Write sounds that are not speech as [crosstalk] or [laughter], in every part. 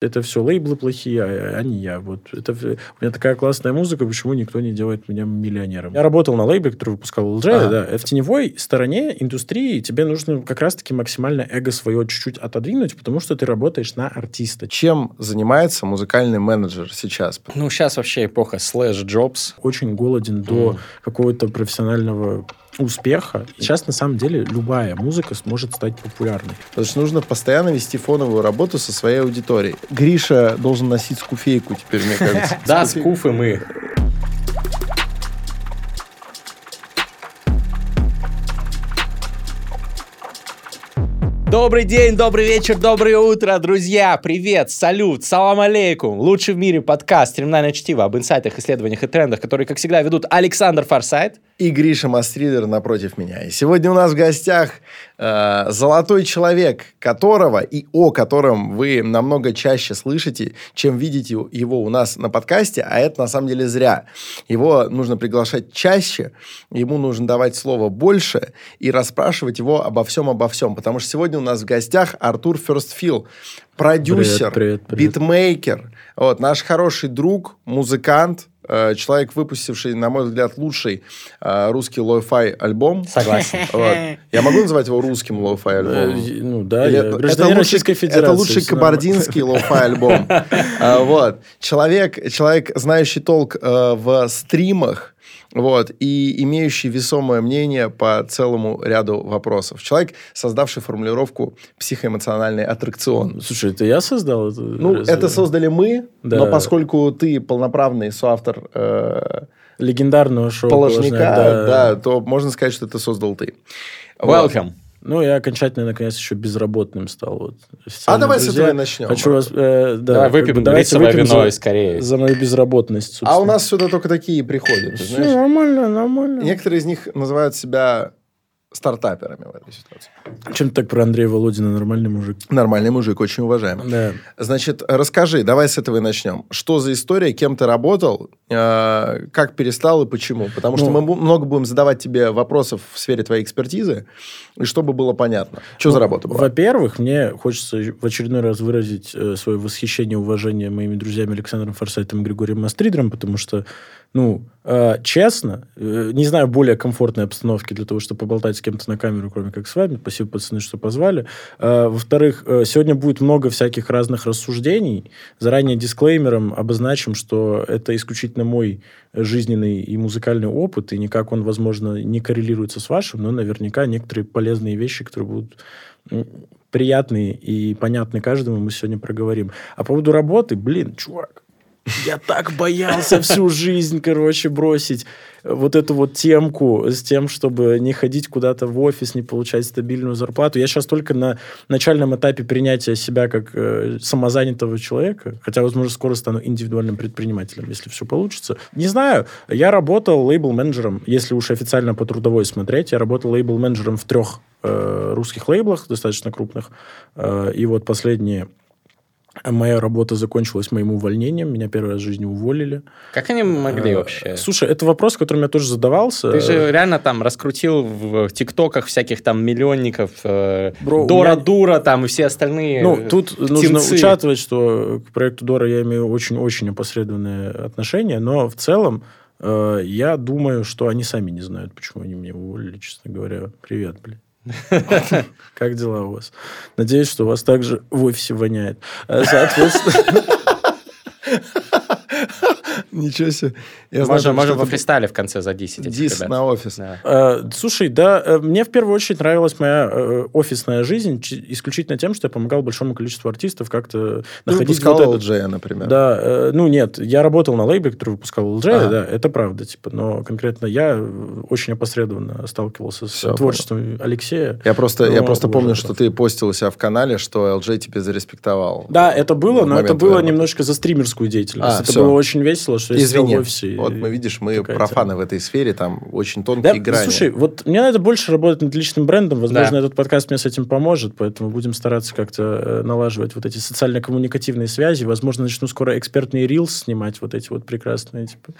Это все лейблы плохие, а, а не я. Вот это, у меня такая классная музыка, почему никто не делает меня миллионером? Я работал на лейбле, который выпускал Элджей, а. да. В теневой стороне индустрии тебе нужно как раз-таки максимально эго свое чуть-чуть отодвинуть, потому что ты работаешь на артиста. Чем занимается музыкальный менеджер сейчас? Ну, сейчас вообще эпоха slash jobs. Очень голоден mm. до какого-то профессионального успеха. Сейчас, на самом деле, любая музыка сможет стать популярной. Потому что нужно постоянно вести фоновую работу со своей аудиторией. Гриша должен носить скуфейку теперь, мне кажется. Да, скуфы мы. Добрый день, добрый вечер, доброе утро, друзья! Привет, салют, салам алейкум! Лучший в мире подкаст «Криминальное чтиво» об инсайтах, исследованиях и трендах, который, как всегда, ведут Александр Форсайт и Гриша Мастридер напротив меня. И сегодня у нас в гостях э, золотой человек, которого и о котором вы намного чаще слышите, чем видите его у нас на подкасте, а это на самом деле зря. Его нужно приглашать чаще, ему нужно давать слово больше и расспрашивать его обо всем, обо всем. Потому что сегодня у нас в гостях Артур Ферстфилл, продюсер, привет, привет, привет. битмейкер, вот, наш хороший друг, музыкант, человек, выпустивший, на мой взгляд, лучший э, русский lo-fi альбом. Согласен. [laughs] Вот. Я могу называть его русским lo-fi альбомом? Э, ну да, Или я это, это, лучший, это лучший кабардинский lo-fi альбом. [laughs] Вот. Человек, человек, знающий толк в стримах, вот, и имеющий весомое мнение по целому ряду вопросов. Человек, создавший формулировку психоэмоциональный аттракцион. Слушай, это я создал? Это, ну, разве? это создали мы, да. но поскольку ты полноправный соавтор... Э, Легендарного шоу Положника, да. да, то можно сказать, что это создал ты. Welcome. Вот. Ну, я окончательно, наконец, еще безработным стал. Вот, а давай друзья. с этого и начнем. Хочу вас... Э, да, давай выпьем как бы, давайте выпьем вино за, скорее. За мою безработность, собственно. А у нас сюда только такие приходят, Все знаешь? нормально, нормально. Некоторые из них называют себя стартаперами в этой ситуации. Чем ты так про Андрея Володина? Нормальный мужик. Нормальный мужик, очень уважаемый. Да. Значит, расскажи, давай с этого и начнем. Что за история, кем ты работал, э, как перестал и почему? Потому ну, что мы много будем задавать тебе вопросов в сфере твоей экспертизы, и чтобы было понятно. Что ну, за работа была? Во-первых, мне хочется в очередной раз выразить э, свое восхищение и уважение моими друзьями Александром Форсайтом и Григорием Мастридером, потому что ну, э, честно, э, не знаю более комфортной обстановки для того, чтобы поболтать с кем-то на камеру, кроме как с вами. Спасибо, пацаны, что позвали. Э, во-вторых, сегодня будет много всяких разных рассуждений. Заранее дисклеймером обозначим, что это исключительно мой жизненный и музыкальный опыт, и никак он, возможно, не коррелируется с вашим, но наверняка некоторые полезные вещи, которые будут приятные и понятны каждому, мы сегодня проговорим. А по поводу работы, блин, чувак, я так боялся всю жизнь, короче, бросить вот эту вот темку с тем, чтобы не ходить куда-то в офис, не получать стабильную зарплату. Я сейчас только на начальном этапе принятия себя как э, самозанятого человека, хотя, возможно, скоро стану индивидуальным предпринимателем, если все получится. Не знаю, я работал лейбл-менеджером, если уж официально по трудовой смотреть, я работал лейбл-менеджером в трех э, русских лейблах, достаточно крупных, э, и вот последние Моя работа закончилась моим увольнением. Меня первый раз в жизни уволили. Как они могли а, вообще? Слушай, это вопрос, которым я тоже задавался. Ты же реально там раскрутил в ТикТоках всяких там миллионников, э, Бро, Дора меня... Дура там и все остальные Ну, тут птенцы. нужно учитывать, что к проекту Дора я имею очень-очень опосредованное отношение, но в целом э, я думаю, что они сами не знают, почему они меня уволили, честно говоря. Привет, блин. [laughs] Как дела у вас? Надеюсь, что у вас также в офисе воняет. Э, соответственно... [laughs] [laughs] Ничего себе. Я можем знаю, можем во фристайле в конце задисить Дис на офис. Да. А, слушай, да, э, мне в первую очередь нравилась моя э, офисная жизнь исключительно тем, что я помогал большому количеству артистов как-то Ты находить вот этот... LJ, например. Да, э, ну нет, я работал на лейбле, который выпускал LJ, да, это правда, типа, но конкретно я очень опосредованно сталкивался с Все, творчеством понял. Алексея. Я просто, я просто помню, что ты постил у себя в канале, что LJ тебе зареспектовал. Да, это было, но это было немножко за стримерскую деятельность. А, это все. было очень весело, что я Извини. в офисе. Вот мы, видишь, мы профаны в этой сфере, там очень тонкие да, грани. Слушай, вот мне надо больше работать над личным брендом. Возможно, да. этот подкаст мне с этим поможет, поэтому будем стараться как-то э, налаживать вот эти социально-коммуникативные связи. Возможно, начну скоро экспертные рилс снимать, вот эти вот прекрасные, типа,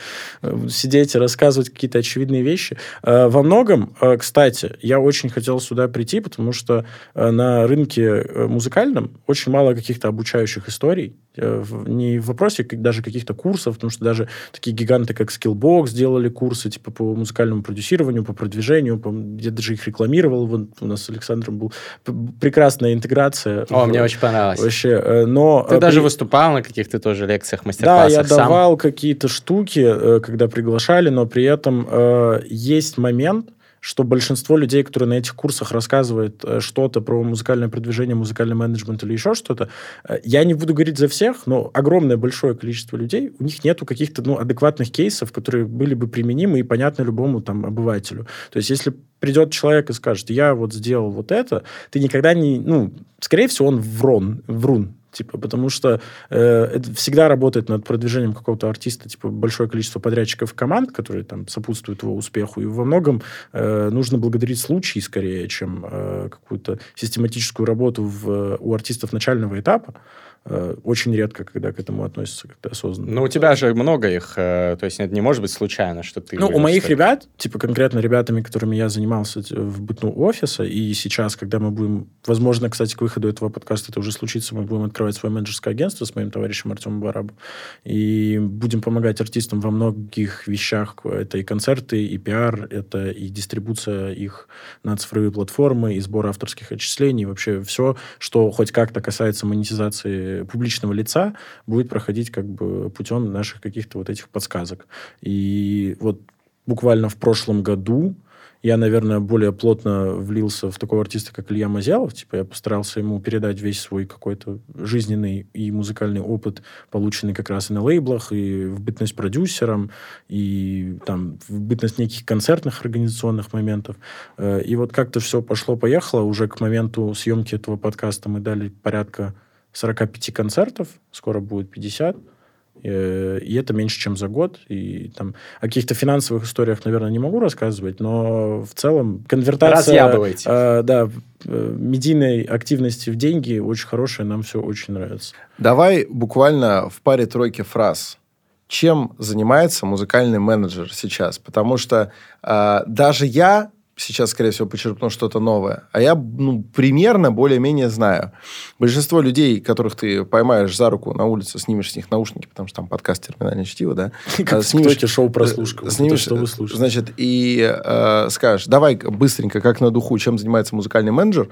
э, сидеть и рассказывать какие-то очевидные вещи. Э, во многом, кстати, я очень хотел сюда прийти, потому что на рынке музыкальном очень мало каких-то обучающих историй не в вопросе даже каких-то курсов, потому что даже такие гиганты, как Skillbox, делали курсы типа по музыкальному продюсированию, по продвижению. По... Я даже их рекламировал. Вот у нас с Александром был прекрасная интеграция. О, мне очень понравилось. Вообще, э, но... Ты даже выступал на каких-то тоже лекциях, мастер-классах Да, я давал какие-то штуки, когда приглашали, но при этом э, есть момент, что большинство людей, которые на этих курсах рассказывают э, что-то про музыкальное продвижение, музыкальный менеджмент или еще что-то, э, я не буду говорить за всех, но огромное большое количество людей, у них нету каких-то ну, адекватных кейсов, которые были бы применимы и понятны любому там обывателю. То есть если придет человек и скажет, я вот сделал вот это, ты никогда не, ну, скорее всего, он врон, врун, типа, потому что э, это всегда работает над продвижением какого-то артиста, типа, большое количество подрядчиков команд, которые там сопутствуют его успеху, и во многом э, нужно благодарить случаи скорее, чем э, какую-то систематическую работу в, у артистов начального этапа. Э, очень редко, когда к этому относятся как-то осознанно. Ну, у тебя же много их, э, то есть это не может быть случайно, что ты... Ну, у моих что ребят, типа конкретно ребятами, которыми я занимался в быту офиса, и сейчас, когда мы будем, возможно, кстати, к выходу этого подкаста это уже случится, мы будем открывать свое менеджерское агентство с моим товарищем Артемом Барабом, и будем помогать артистам во многих вещах. Это и концерты, и пиар, это и дистрибуция их на цифровые платформы, и сбор авторских отчислений, вообще все, что хоть как-то касается монетизации публичного лица будет проходить как бы путем наших каких-то вот этих подсказок. И вот буквально в прошлом году я, наверное, более плотно влился в такого артиста, как Илья Мазялов. Типа я постарался ему передать весь свой какой-то жизненный и музыкальный опыт, полученный как раз и на лейблах, и в бытность продюсером, и там в бытность неких концертных организационных моментов. Э, и вот как-то все пошло-поехало. Уже к моменту съемки этого подкаста мы дали порядка 45 концертов, скоро будет 50. Э, и это меньше, чем за год. И там о каких-то финансовых историях, наверное, не могу рассказывать, но в целом конвертация э, да, э, медийной активности в деньги очень хорошая, нам все очень нравится. Давай буквально в паре тройки фраз. Чем занимается музыкальный менеджер сейчас? Потому что э, даже я сейчас, скорее всего, почерпну что-то новое. А я ну, примерно более-менее знаю. Большинство людей, которых ты поймаешь за руку на улице, снимешь с них наушники, потому что там подкаст «Терминальное чтиво», да? [laughs] Как снимешь, в шоу прослушка. Снимешь, что вы слушаете. Значит, и э, скажешь, давай быстренько, как на духу, чем занимается музыкальный менеджер,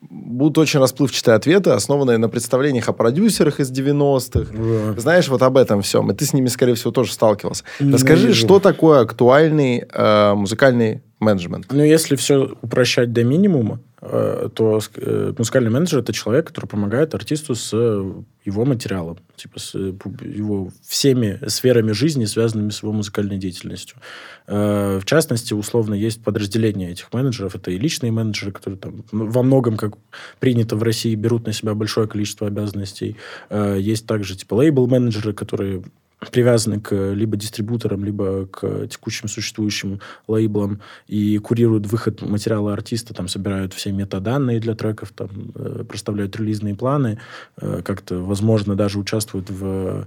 будут очень расплывчатые ответы, основанные на представлениях о продюсерах из 90-х. Да. Знаешь, вот об этом всем. И ты с ними, скорее всего, тоже сталкивался. Расскажи, что такое актуальный э, музыкальный менеджмент? Ну, если все упрощать до минимума, э, то э, музыкальный менеджер это человек, который помогает артисту с его материалом, типа с его всеми сферами жизни, связанными с его музыкальной деятельностью. Э, в частности, условно, есть подразделения этих менеджеров. Это и личные менеджеры, которые там во многом, как принято в России, берут на себя большое количество обязанностей. Есть также типа лейбл-менеджеры, которые привязаны к либо дистрибуторам, либо к текущим существующим лейблам и курируют выход материала артиста, там собирают все метаданные для треков, там э, проставляют релизные планы, э, как-то, возможно, даже участвуют в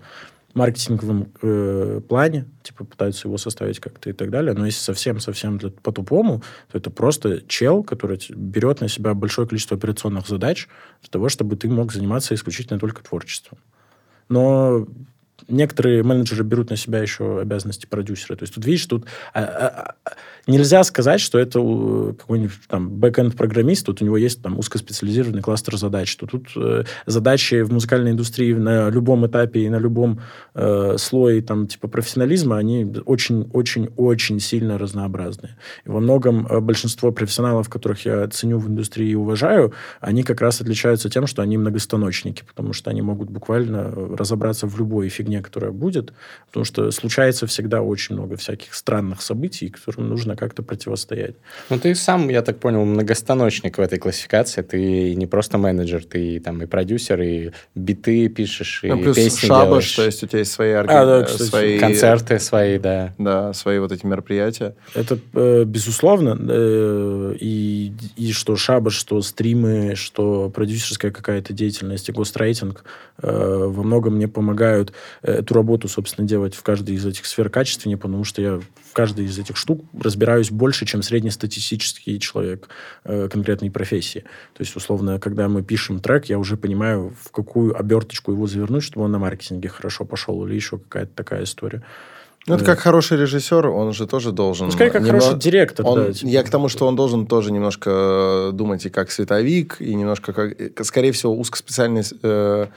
маркетинговом э, плане, типа пытаются его составить как-то и так далее. Но если совсем-совсем по-тупому, то это просто чел, который берет на себя большое количество операционных задач для того, чтобы ты мог заниматься исключительно только творчеством. Но некоторые менеджеры берут на себя еще обязанности продюсера. То есть тут, видишь, тут а, а, а, нельзя сказать, что это какой-нибудь там бэкэнд программист тут у него есть там узкоспециализированный кластер задач. Что тут э, задачи в музыкальной индустрии на любом этапе и на любом э, слое там типа профессионализма, они очень-очень-очень сильно разнообразные. И во многом э, большинство профессионалов, которых я ценю в индустрии и уважаю, они как раз отличаются тем, что они многостаночники, потому что они могут буквально разобраться в любой фигне фигне, которая будет, потому что случается всегда очень много всяких странных событий, которым нужно как-то противостоять. Ну, ты сам, я так понял, многостаночник в этой классификации. Ты не просто менеджер, ты там и продюсер, и биты пишешь, ну, и плюс песни шабаш, делаешь. то есть у тебя есть свои, орги... а, да, кстати, свои... концерты свои, да. Да, свои вот эти мероприятия. Это, э, безусловно, э, и, и что шабаш, что стримы, что продюсерская какая-то деятельность, и гострайтинг э, во многом мне помогают эту работу, собственно, делать в каждой из этих сфер качественнее, потому что я в каждой из этих штук разбираюсь больше, чем среднестатистический человек э, конкретной профессии. То есть, условно, когда мы пишем трек, я уже понимаю, в какую оберточку его завернуть, чтобы он на маркетинге хорошо пошел, или еще какая-то такая история. Ну, это как хороший режиссер, он же тоже должен... Ну, скорее, как немного- хороший директор, он- да. типа. Я к тому, что он должен тоже немножко э, думать и как световик, и немножко как... э, Скорее всего, узкоспециальные э,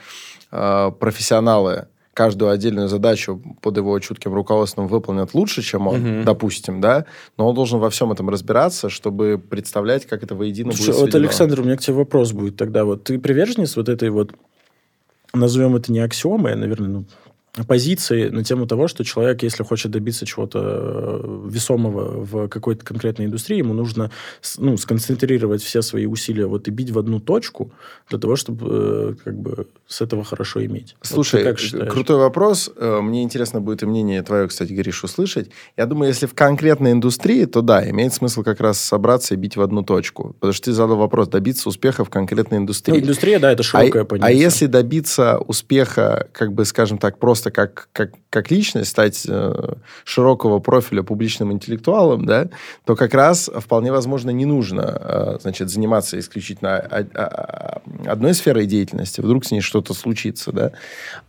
э, профессионалы каждую отдельную задачу под его чутким руководством выполнят лучше, чем он, Мгм. допустим, да, но он должен во всем этом разбираться, чтобы представлять, как это воедино Слушай, будет вот, сведено. Александр, у меня к тебе вопрос будет тогда. Вот ты приверженец вот этой вот, назовем это не аксиомой, а, наверное, ну, позиции на тему того, что человек, если хочет добиться чего-то э, весомого в какой-то конкретной индустрии, ему нужно ну, сконцентрировать все свои усилия вот и бить в одну точку для того, чтобы э, как бы с этого хорошо иметь. Вот Слушай, ты как крутой вопрос. Э, Мне интересно будет и мнение твое, кстати, Гриш, услышать. Я думаю, если в конкретной индустрии, то да, имеет смысл как раз собраться и бить в одну точку. Потому что ты задал вопрос, добиться успеха в конкретной Ну, индустрии. индустрия, да, это А, широкое а понятие. если добиться успеха, как бы, скажем так, просто как, как, как личность, стать э, широкого профиля публичным интеллектуалом, да, то как раз вполне возможно не нужно, э, значит, заниматься исключительно одной сферой деятельности, вдруг с ней что-то случится, да,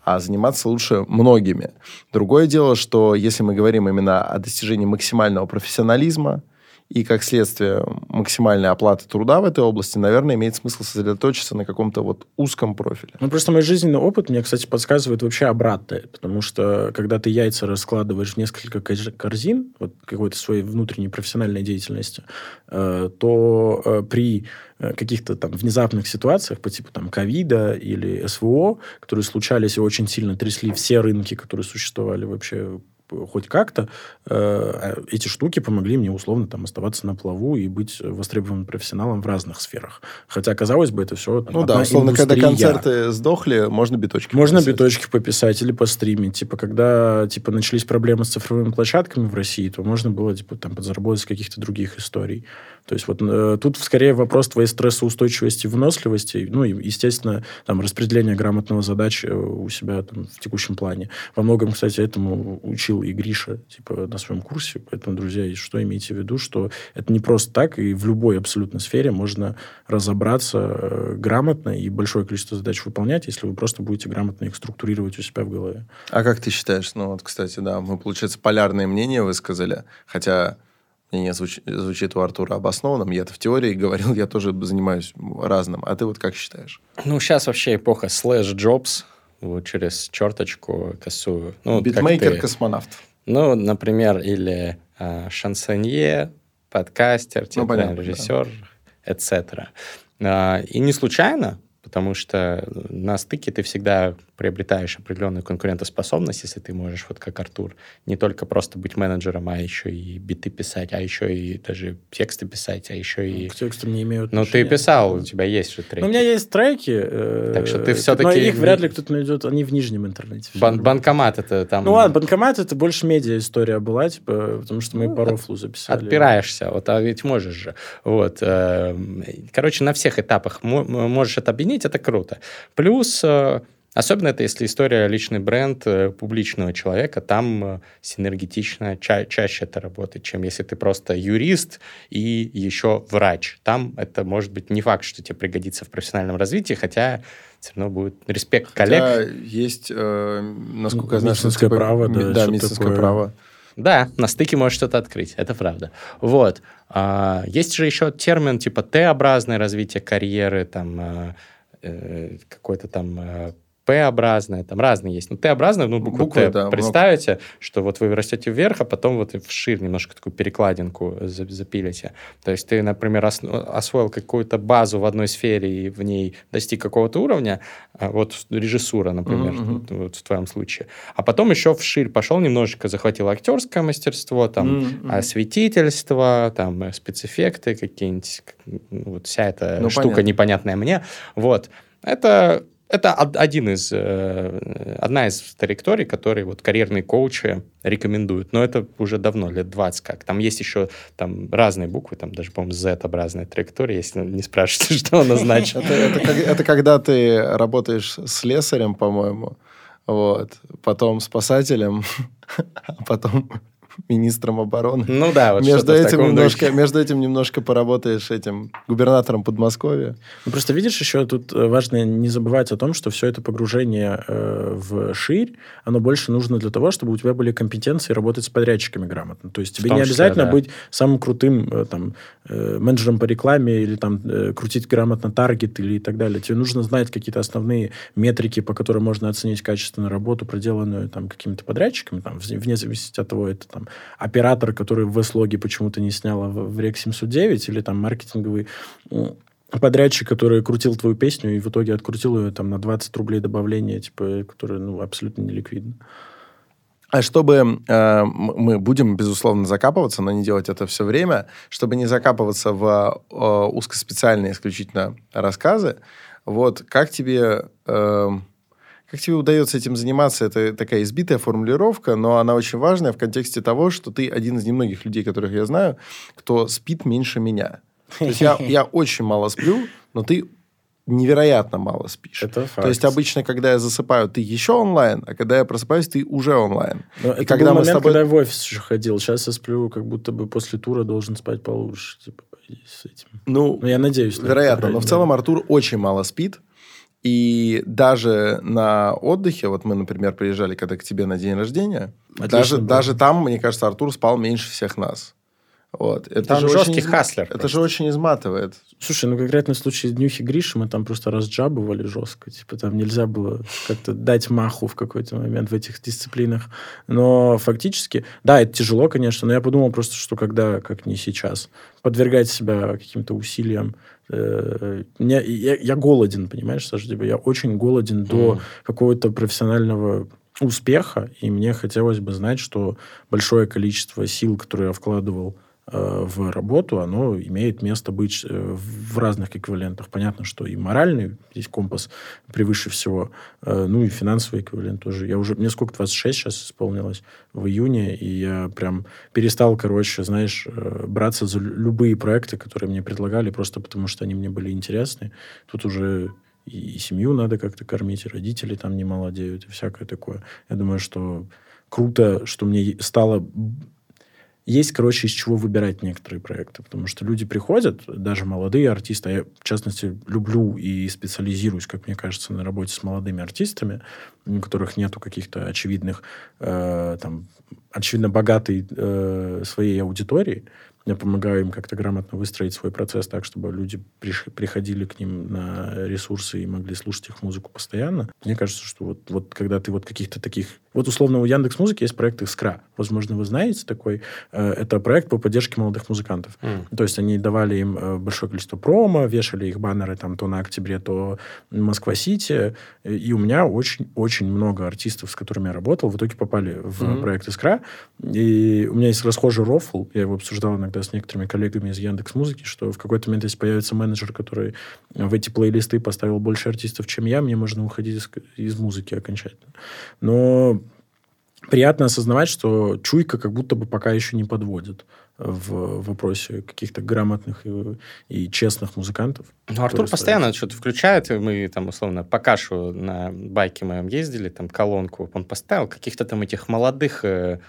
а заниматься лучше многими. Другое дело, что если мы говорим именно о достижении максимального профессионализма, и, как следствие, максимальной оплаты труда в этой области, наверное, имеет смысл сосредоточиться на каком-то вот узком профиле. Ну, просто мой жизненный опыт мне, кстати, подсказывает вообще обратное. Потому что, когда ты яйца раскладываешь в несколько корзин, вот какой-то своей внутренней профессиональной деятельности, э, то э, при э, каких-то там внезапных ситуациях по типу там ковида или СВО, которые случались и очень сильно трясли все рынки, которые существовали вообще хоть как-то, э, эти штуки помогли мне условно там оставаться на плаву и быть востребованным профессионалом в разных сферах. Хотя, казалось бы, это все Ну да, условно, когда концерты сдохли, можно биточки можно пописать. биточки пописать или постримить. Типа, когда типа, начались проблемы с цифровыми площадками в России, то можно было типа, там, подзаработать с каких-то других историй. То есть вот э, тут скорее вопрос твоей стрессоустойчивости выносливости, ну и, естественно, там, распределение грамотного задач э, у себя там, в текущем плане. Во многом, кстати, этому учил и Гриша типа, на своем курсе. Поэтому, друзья, и что имейте в виду, что это не просто так, и в любой абсолютно сфере можно разобраться э, грамотно и большое количество задач выполнять, если вы просто будете грамотно их структурировать у себя в голове. А как ты считаешь? Ну вот, кстати, да, мы, получается, полярные мнения высказали, хотя мнение звуч- звучит у Артура обоснованным. Я-то в теории [laughs] говорил, я тоже занимаюсь разным. А ты вот как считаешь? Ну, сейчас вообще эпоха slash jobs вот через черточку косую. Ну. Битмейкер-космонавт. Ну, например, или а, шансонье, подкастер, Ну, понятно, режиссер, etc. А, и не случайно, потому что на стыке ты всегда приобретаешь определенную конкурентоспособность, если ты можешь, вот как Артур, не только просто быть менеджером, а еще и биты писать, а еще и даже тексты писать, а еще и... К текстам не имеют Ну, ты писал, у тебя есть же треки. Ну, у меня есть треки. э, Так что ты Но всё-таки их вряд ли кто-то найдет. Они в нижнем интернете. Бан- банкомат это там... Ну ладно, банкомат это больше медиа история была, типа, потому что мы Ну, по рофлу записали. Отпираешься, вот, а ведь можешь же. Вот. э, Короче, на всех этапах мо- можешь это объединить, это круто. Плюс, э, особенно это если история личный бренд э, публичного человека, там э, синергетично ча- чаще это работает, чем если ты просто юрист и еще врач. Там это может быть не факт, что тебе пригодится в профессиональном развитии, хотя все равно будет респект коллег. Хотя есть, э, насколько я знаю, Медицинское типа, право, да, да, медицинское такое. право. Да, на стыке можешь что-то открыть, это правда. Вот. А, есть же еще термин типа Т-образное развитие карьеры, там какой-то там П-образное, там разные есть. Ну, Т-образное, ну, букву Буквы, Т. да, много. Представите, что вот вы растете вверх, а потом вот вширь немножко такую перекладинку за- запилите. То есть ты, например, ос- освоил какую-то базу в одной сфере и в ней достиг какого-то уровня, а вот режиссура, например, мгм. вот- в твоем случае. А потом еще вширь пошел, немножечко захватил актерское мастерство, там, м. осветительство, там, э, спецэффекты какие-нибудь, ну, вот вся эта Ну, штука понятно. непонятная мне. Вот. Это, это од- один из, э, одна из траекторий, которые вот карьерные коучи рекомендуют. Но это уже давно, лет 20 как. Там есть еще там разные буквы, там даже, по-моему, Z-образная траектория, если не спрашиваете, [laughs] что она значит. Это, когда ты работаешь с слесарем, по-моему, вот, потом спасателем, [laughs] а потом министром обороны. Ну да, вот между этим немножко, духе. между этим немножко поработаешь этим губернатором Подмосковья. Ну, просто видишь, еще тут э, важно не забывать о том, что все это погружение э, в ширь, оно больше нужно для того, чтобы у тебя были компетенции работать с подрядчиками грамотно. То есть тебе не числе, обязательно да. быть самым крутым э, там, э, менеджером по рекламе или там э, крутить грамотно таргет или и так далее. Тебе нужно знать какие-то основные метрики, по которым можно оценить качественную работу, проделанную там какими-то подрядчиками, там, вне зависимости от того, это там оператор, который в S-логе почему-то не снял а в, в REC 709, или там маркетинговый подрядчик, который крутил твою песню и в итоге открутил ее там на 20 рублей добавления, типа, которое, ну, абсолютно не ликвидно. А чтобы э, мы будем, безусловно, закапываться, но не делать это все время, чтобы не закапываться в э, узкоспециальные исключительно рассказы, вот как тебе, э, как тебе удается этим заниматься? Это такая избитая формулировка, но она очень важная в контексте того, что ты один из немногих людей, которых я знаю, кто спит меньше меня. То есть я, я [laughs] очень мало сплю, но ты невероятно мало спишь. Это факт. То есть обычно, когда я засыпаю, ты еще онлайн, а когда я просыпаюсь, ты уже онлайн. Но И это когда был мы с момент, тобой- когда я в офис еще ходил. Сейчас я сплю, как будто бы после тура должен спать получше. Типа, с этим. Ну, Ну, я надеюсь. вероятно. Но в целом. Артур очень мало спит. И даже на отдыхе, вот мы, например, приезжали когда к тебе на день рождения, Отлично даже, было. даже там, мне кажется, Артур спал меньше всех нас. Вот. Это Там же жесткий очень хаслер Это просто. же очень изматывает. Слушай, ну конкретно в случае Днюхи Гриши мы там просто разджабывали жестко. Типа там нельзя было как-то дать маху в какой-то момент в этих дисциплинах. Но фактически, да, это тяжело, конечно, но я подумал просто, что когда, как не сейчас, подвергать себя каким-то усилиям. Э, мне- я, я голоден, понимаешь, Саша? Типа, я очень голоден до Мгм. какого-то профессионального успеха, и мне хотелось бы знать, что большое количество сил, которые я вкладывал в работу, оно имеет место быть э, в разных эквивалентах. Понятно, что и моральный здесь компас превыше всего, э, ну и финансовый эквивалент тоже. Я уже, мне сколько, 26 сейчас исполнилось в июне, и я прям перестал, короче, знаешь, э, браться за лю- любые проекты, которые мне предлагали, просто потому что они мне были интересны. Тут уже и семью надо как-то кормить, и родители там не молодеют, и всякое такое. Я думаю, что круто, что мне стало есть, короче, из чего выбирать некоторые проекты, потому что люди приходят, даже молодые артисты, а я, в частности, люблю и специализируюсь, как мне кажется, на работе с молодыми артистами, у которых нету каких-то очевидных, э, там, очевидно, богатой э, своей аудитории. Я помогаю им как-то грамотно выстроить свой процесс так, чтобы люди приходили к ним на ресурсы и могли слушать их музыку постоянно. Мне кажется, что вот, вот когда ты вот каких-то таких... Вот условно у Яндекс Музыки есть проект Искра. Возможно, вы знаете такой. Э, Это проект по поддержке молодых музыкантов. М. То есть они давали им э, большое количество промо, вешали их баннеры там то на Октябре, то Москва-Сити. И у меня очень-очень много артистов, с которыми я работал, в итоге попали в Мгм. проект Искра. И у меня есть расхожий рофл, я его обсуждал иногда с некоторыми коллегами из Яндекс Музыки, что в какой-то момент, если появится менеджер, который в эти плейлисты поставил больше артистов, чем я, мне можно уходить из, из музыки окончательно. Но приятно осознавать, что чуйка как будто бы пока еще не подводит в вопросе каких-то грамотных и, и честных музыкантов. Ну, Артур постоянно что-то включает, и мы там, условно, по кашу на байке моем ездили, там, колонку, он поставил каких-то там этих молодых э,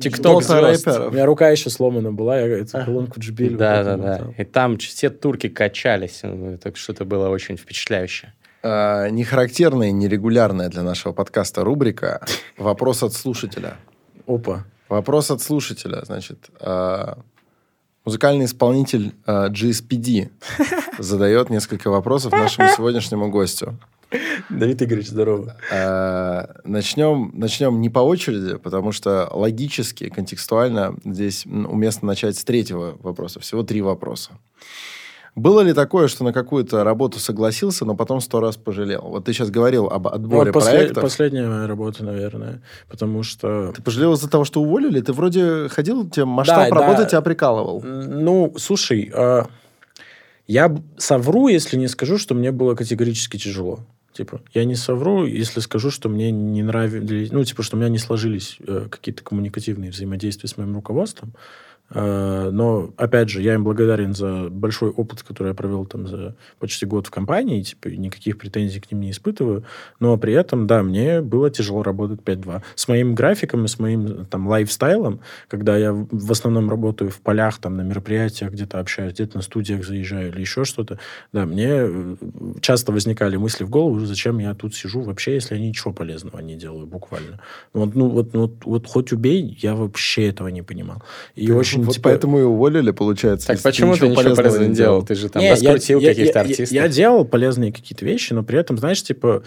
тикток звезд. рэперов. У меня рука еще сломана была, я эту колонку джбили. Да, да, да. И там все турки качались. э, Так что это было очень впечатляюще. А, нехарактерная и нерегулярная для нашего подкаста рубрика [laughs] «Вопрос от слушателя». Опа. Вопрос от слушателя. Значит, а, музыкальный исполнитель а, GSPD [laughs] задает несколько вопросов нашему сегодняшнему гостю. Давид Игоревич, здорово. А, Начнем, начнем не по очереди, потому что логически, контекстуально здесь уместно начать с третьего вопроса. Всего три вопроса. Было ли такое, что на какую-то работу согласился, но потом сто раз пожалел? Вот ты сейчас говорил об отборе Вот после- проектов. последняя моя работа, наверное. Потому что... Ты пожалел из-за того, что уволили? Ты вроде ходил, тебе масштаб Да, работы да. тебя прикалывал. Ну, слушай, а, я совру, если не скажу, что мне было категорически тяжело. Типа, я не совру, если скажу, что мне не нравились, ну, типа, что у меня не сложились э, какие-то коммуникативные взаимодействия с моим руководством. Э, но, опять же, я им благодарен за большой опыт, который я провел там за почти год в компании, типа, никаких претензий к ним не испытываю. Но при этом, да, мне было тяжело работать 5-2. С моим графиком и с моим там лайфстайлом, когда я в основном работаю в полях, там, на мероприятиях, где-то общаюсь, где-то на студиях заезжаю или еще что-то, да, мне э, часто возникали мысли в голову, зачем я тут сижу вообще, если я ничего полезного не делаю, буквально. Вот, ну, вот, вот, вот хоть убей, я вообще этого не понимал. И Ты очень, вот типа... поэтому и уволили, получается. Так почему ты ничего полезного не делал? Ты же там не, раскрутил каких-то артистов. Я, я делал полезные какие-то вещи, но при этом, знаешь, типа,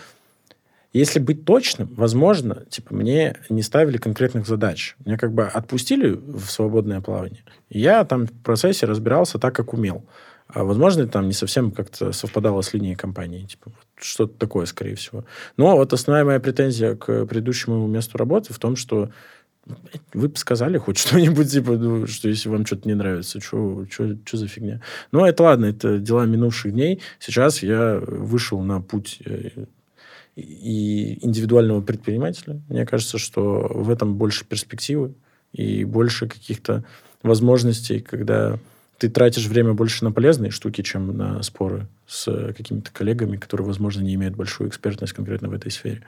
если быть точным, возможно, типа, мне не ставили конкретных задач. Меня как бы отпустили в свободное плавание. И я там в процессе разбирался так, как умел. А возможно, там не совсем как-то совпадало с линией компании. Типа, что-то такое, скорее всего. Но вот основная моя претензия к предыдущему месту работы в том, что вы бы сказали хоть [laughs] что-нибудь, типа, ну, что если вам что-то не нравится, что, за фигня. Ну, это ладно, это дела минувших дней. Сейчас я вышел на путь э, и индивидуального предпринимателя. Мне кажется, что в этом больше перспективы и больше каких-то возможностей, когда ты тратишь время больше на полезные штуки, чем на споры с какими-то коллегами, которые, возможно, не имеют большую экспертность конкретно в этой сфере.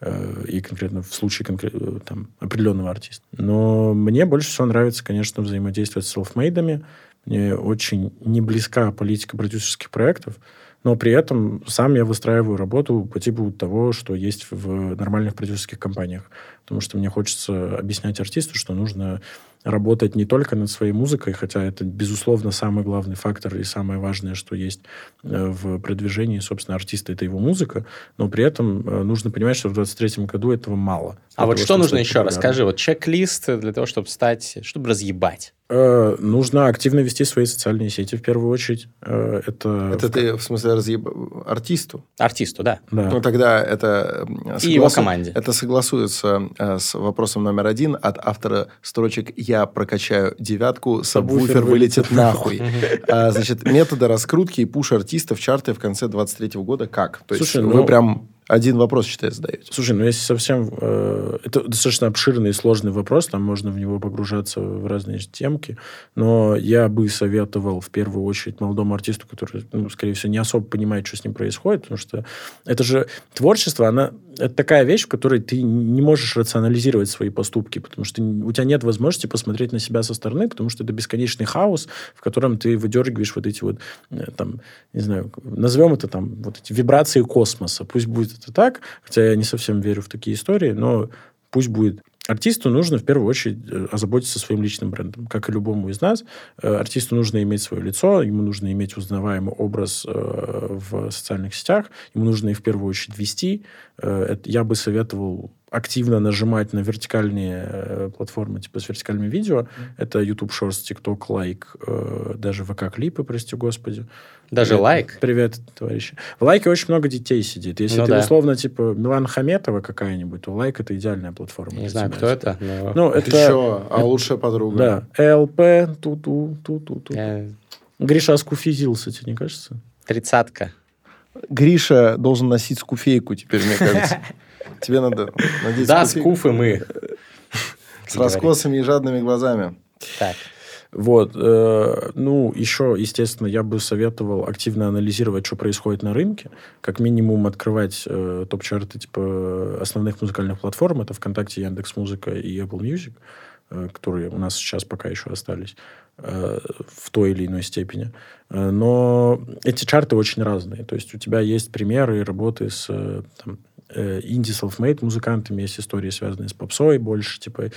Э, и конкретно в случае конкрет, э, там, определенного артиста. Но мне больше всего нравится, конечно, взаимодействовать с селфмейдами. Мне очень не близка политика продюсерских проектов, но при этом сам я выстраиваю работу по типу того, что есть в нормальных продюсерских компаниях. Потому что мне хочется объяснять артисту, что нужно работать не только над своей музыкой, хотя это, безусловно, самый главный фактор и самое важное, что есть э, в продвижении, собственно, артиста, это его музыка, но при этом э, нужно понимать, что в 2023 году этого мало. А вот того, что нужно еще? Расскажи, вот чек-лист для того, чтобы стать, чтобы разъебать. Э, нужно активно вести свои социальные сети в первую очередь. Э, это это ты в смысле разъеб... артисту? Артисту, да. да. Ну тогда это согласу... и его команде. Это согласуется э, с вопросом номер один от автора строчек "Я прокачаю девятку, сабвуфер вылетит нахуй". [laughs] А, значит методы раскрутки и пуш артистов в чарты в конце 23 года как? То есть вы ну, прям один вопрос, считай, задаете. Слушай, ну если совсем... Э, это достаточно обширный и сложный вопрос, там можно в него погружаться в разные темки, но я бы советовал в первую очередь молодому артисту, который, ну, скорее всего, не особо понимает, что с ним происходит, потому что это же творчество, она это такая вещь, в которой ты не можешь рационализировать свои поступки, потому что у тебя нет возможности посмотреть на себя со стороны, потому что это бесконечный хаос, в котором ты выдергиваешь вот эти вот, э, там, не знаю, назовем это там, вот эти вибрации космоса. Пусть будет это так, хотя я не совсем верю в такие истории, но пусть будет Артисту нужно в первую очередь э, озаботиться своим личным брендом. Как и любому из нас, э, артисту нужно иметь свое лицо, ему нужно иметь узнаваемый образ э, в социальных сетях, ему нужно их в первую очередь вести. Я бы советовал активно нажимать на вертикальные платформы, типа с вертикальными видео. Mm. Это YouTube Shorts, TikTok, Like, даже ВК-клипы, прости господи. Даже привет, лайк? Привет, товарищи. В лайке очень много детей сидит. Если ну, ты, да. условно, типа, Милана Хаметова какая-нибудь, то лайк — это идеальная платформа. Не знаю, кто это. Но... Ну, это... Еще, а лучшая подруга. Да. ЛП, ту-ту, ту-ту-ту. Я... Гриша скуфизился, тебе не кажется? Тридцатка. Гриша должен носить скуфейку теперь, мне кажется. [laughs] Тебе надо надеть Да, скуфы мы. С раскосами и жадными глазами. Так. Вот. Э, ну, еще, естественно, я бы советовал активно анализировать, что происходит на рынке. Как минимум открывать э, топ-чарты типа основных музыкальных платформ. Это ВКонтакте, Яндекс Музыка и Apple Music, э, которые у нас сейчас пока еще остались э, в той или иной степени. Э, но эти чарты очень разные. То есть у тебя есть примеры работы с там, э, инди self-made музыкантами, есть истории, связанные с попсой больше, типа,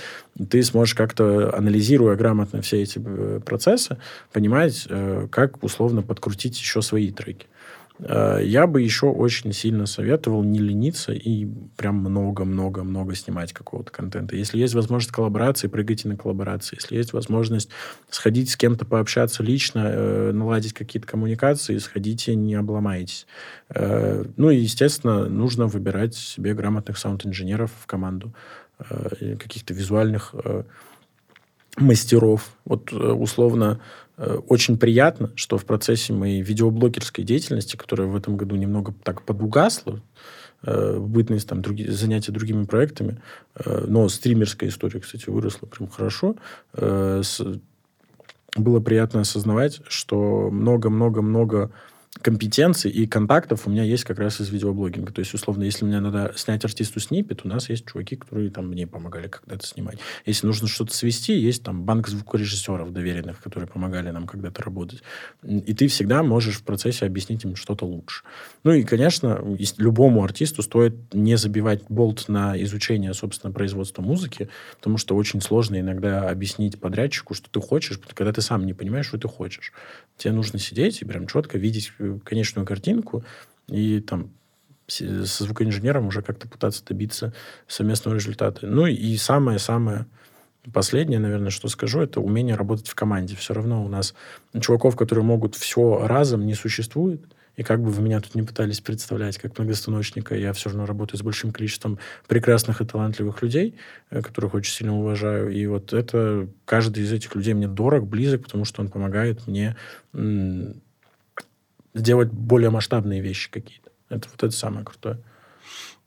ты сможешь как-то, анализируя грамотно все эти э, процессы, понимать, э, как условно подкрутить еще свои треки. Э, я бы еще очень сильно советовал не лениться и прям много-много-много снимать какого-то контента. Если есть возможность коллаборации, прыгайте на коллаборации. Если есть возможность сходить с кем-то пообщаться лично, э, наладить какие-то коммуникации, сходите, не обломайтесь. Э, ну и, естественно, нужно выбирать себе грамотных саунд-инженеров в команду, каких-то визуальных мастеров. Вот условно Э, очень приятно, что в процессе моей видеоблогерской деятельности, которая в этом году немного так подугасла, э, бытность, там, други, занятия другими проектами, э, но стримерская история, кстати, выросла прям хорошо. Было приятно осознавать, что много-много-много компетенций и контактов у меня есть как раз из видеоблогинга. То есть, условно, если мне надо снять артисту снипет, у нас есть чуваки, которые там мне помогали когда-то снимать. Если нужно что-то свести, есть там банк звукорежиссеров доверенных, которые помогали нам когда-то работать. И ты всегда можешь в процессе объяснить им что-то лучше. Ну и, конечно, любому артисту стоит не забивать болт на изучение, собственно, производства музыки, потому что очень сложно иногда объяснить подрядчику, что ты хочешь, когда ты сам не понимаешь, что ты хочешь. Тебе нужно сидеть и прям четко видеть конечную картинку и там со звукоинженером уже как-то пытаться добиться совместного результата. Ну и самое-самое последнее, наверное, что скажу, это умение работать в команде. Все равно у нас чуваков, которые могут все разом, не существует. И как бы вы меня тут не пытались представлять как многостаночника, я все равно работаю с большим количеством прекрасных и талантливых людей, э, которых очень сильно уважаю. И вот это каждый из этих людей мне дорог, близок, потому что он помогает мне сделать более масштабные вещи какие-то. Это вот это самое крутое.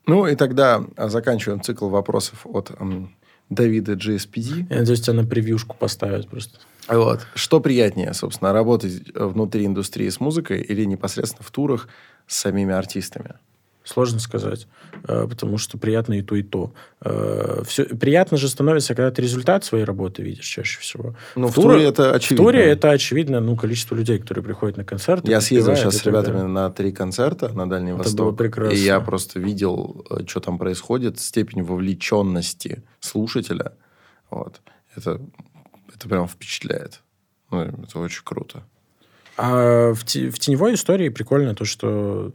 Ну и тогда заканчиваем цикл вопросов от эм, Давида GSPD. Я надеюсь, тебя на превьюшку поставят просто. Вот. Что приятнее, собственно, работать внутри индустрии с музыкой или непосредственно в турах с самими артистами? Сложно сказать, э, потому что приятно и то, и то. Э, Все, приятно же становится, когда ты результат своей работы видишь чаще всего. Ну, в, в туре это очевидно. В туре это очевидно, ну, количество людей, которые приходят на концерты. Я съездил сейчас с ребятами далее. на три концерта на Дальний это Восток. Было прекрасно. И я просто видел, э, что там происходит, степень вовлеченности слушателя. Вот. Это, это прям впечатляет. Ну, это очень круто. А в, в теневой истории прикольно то, что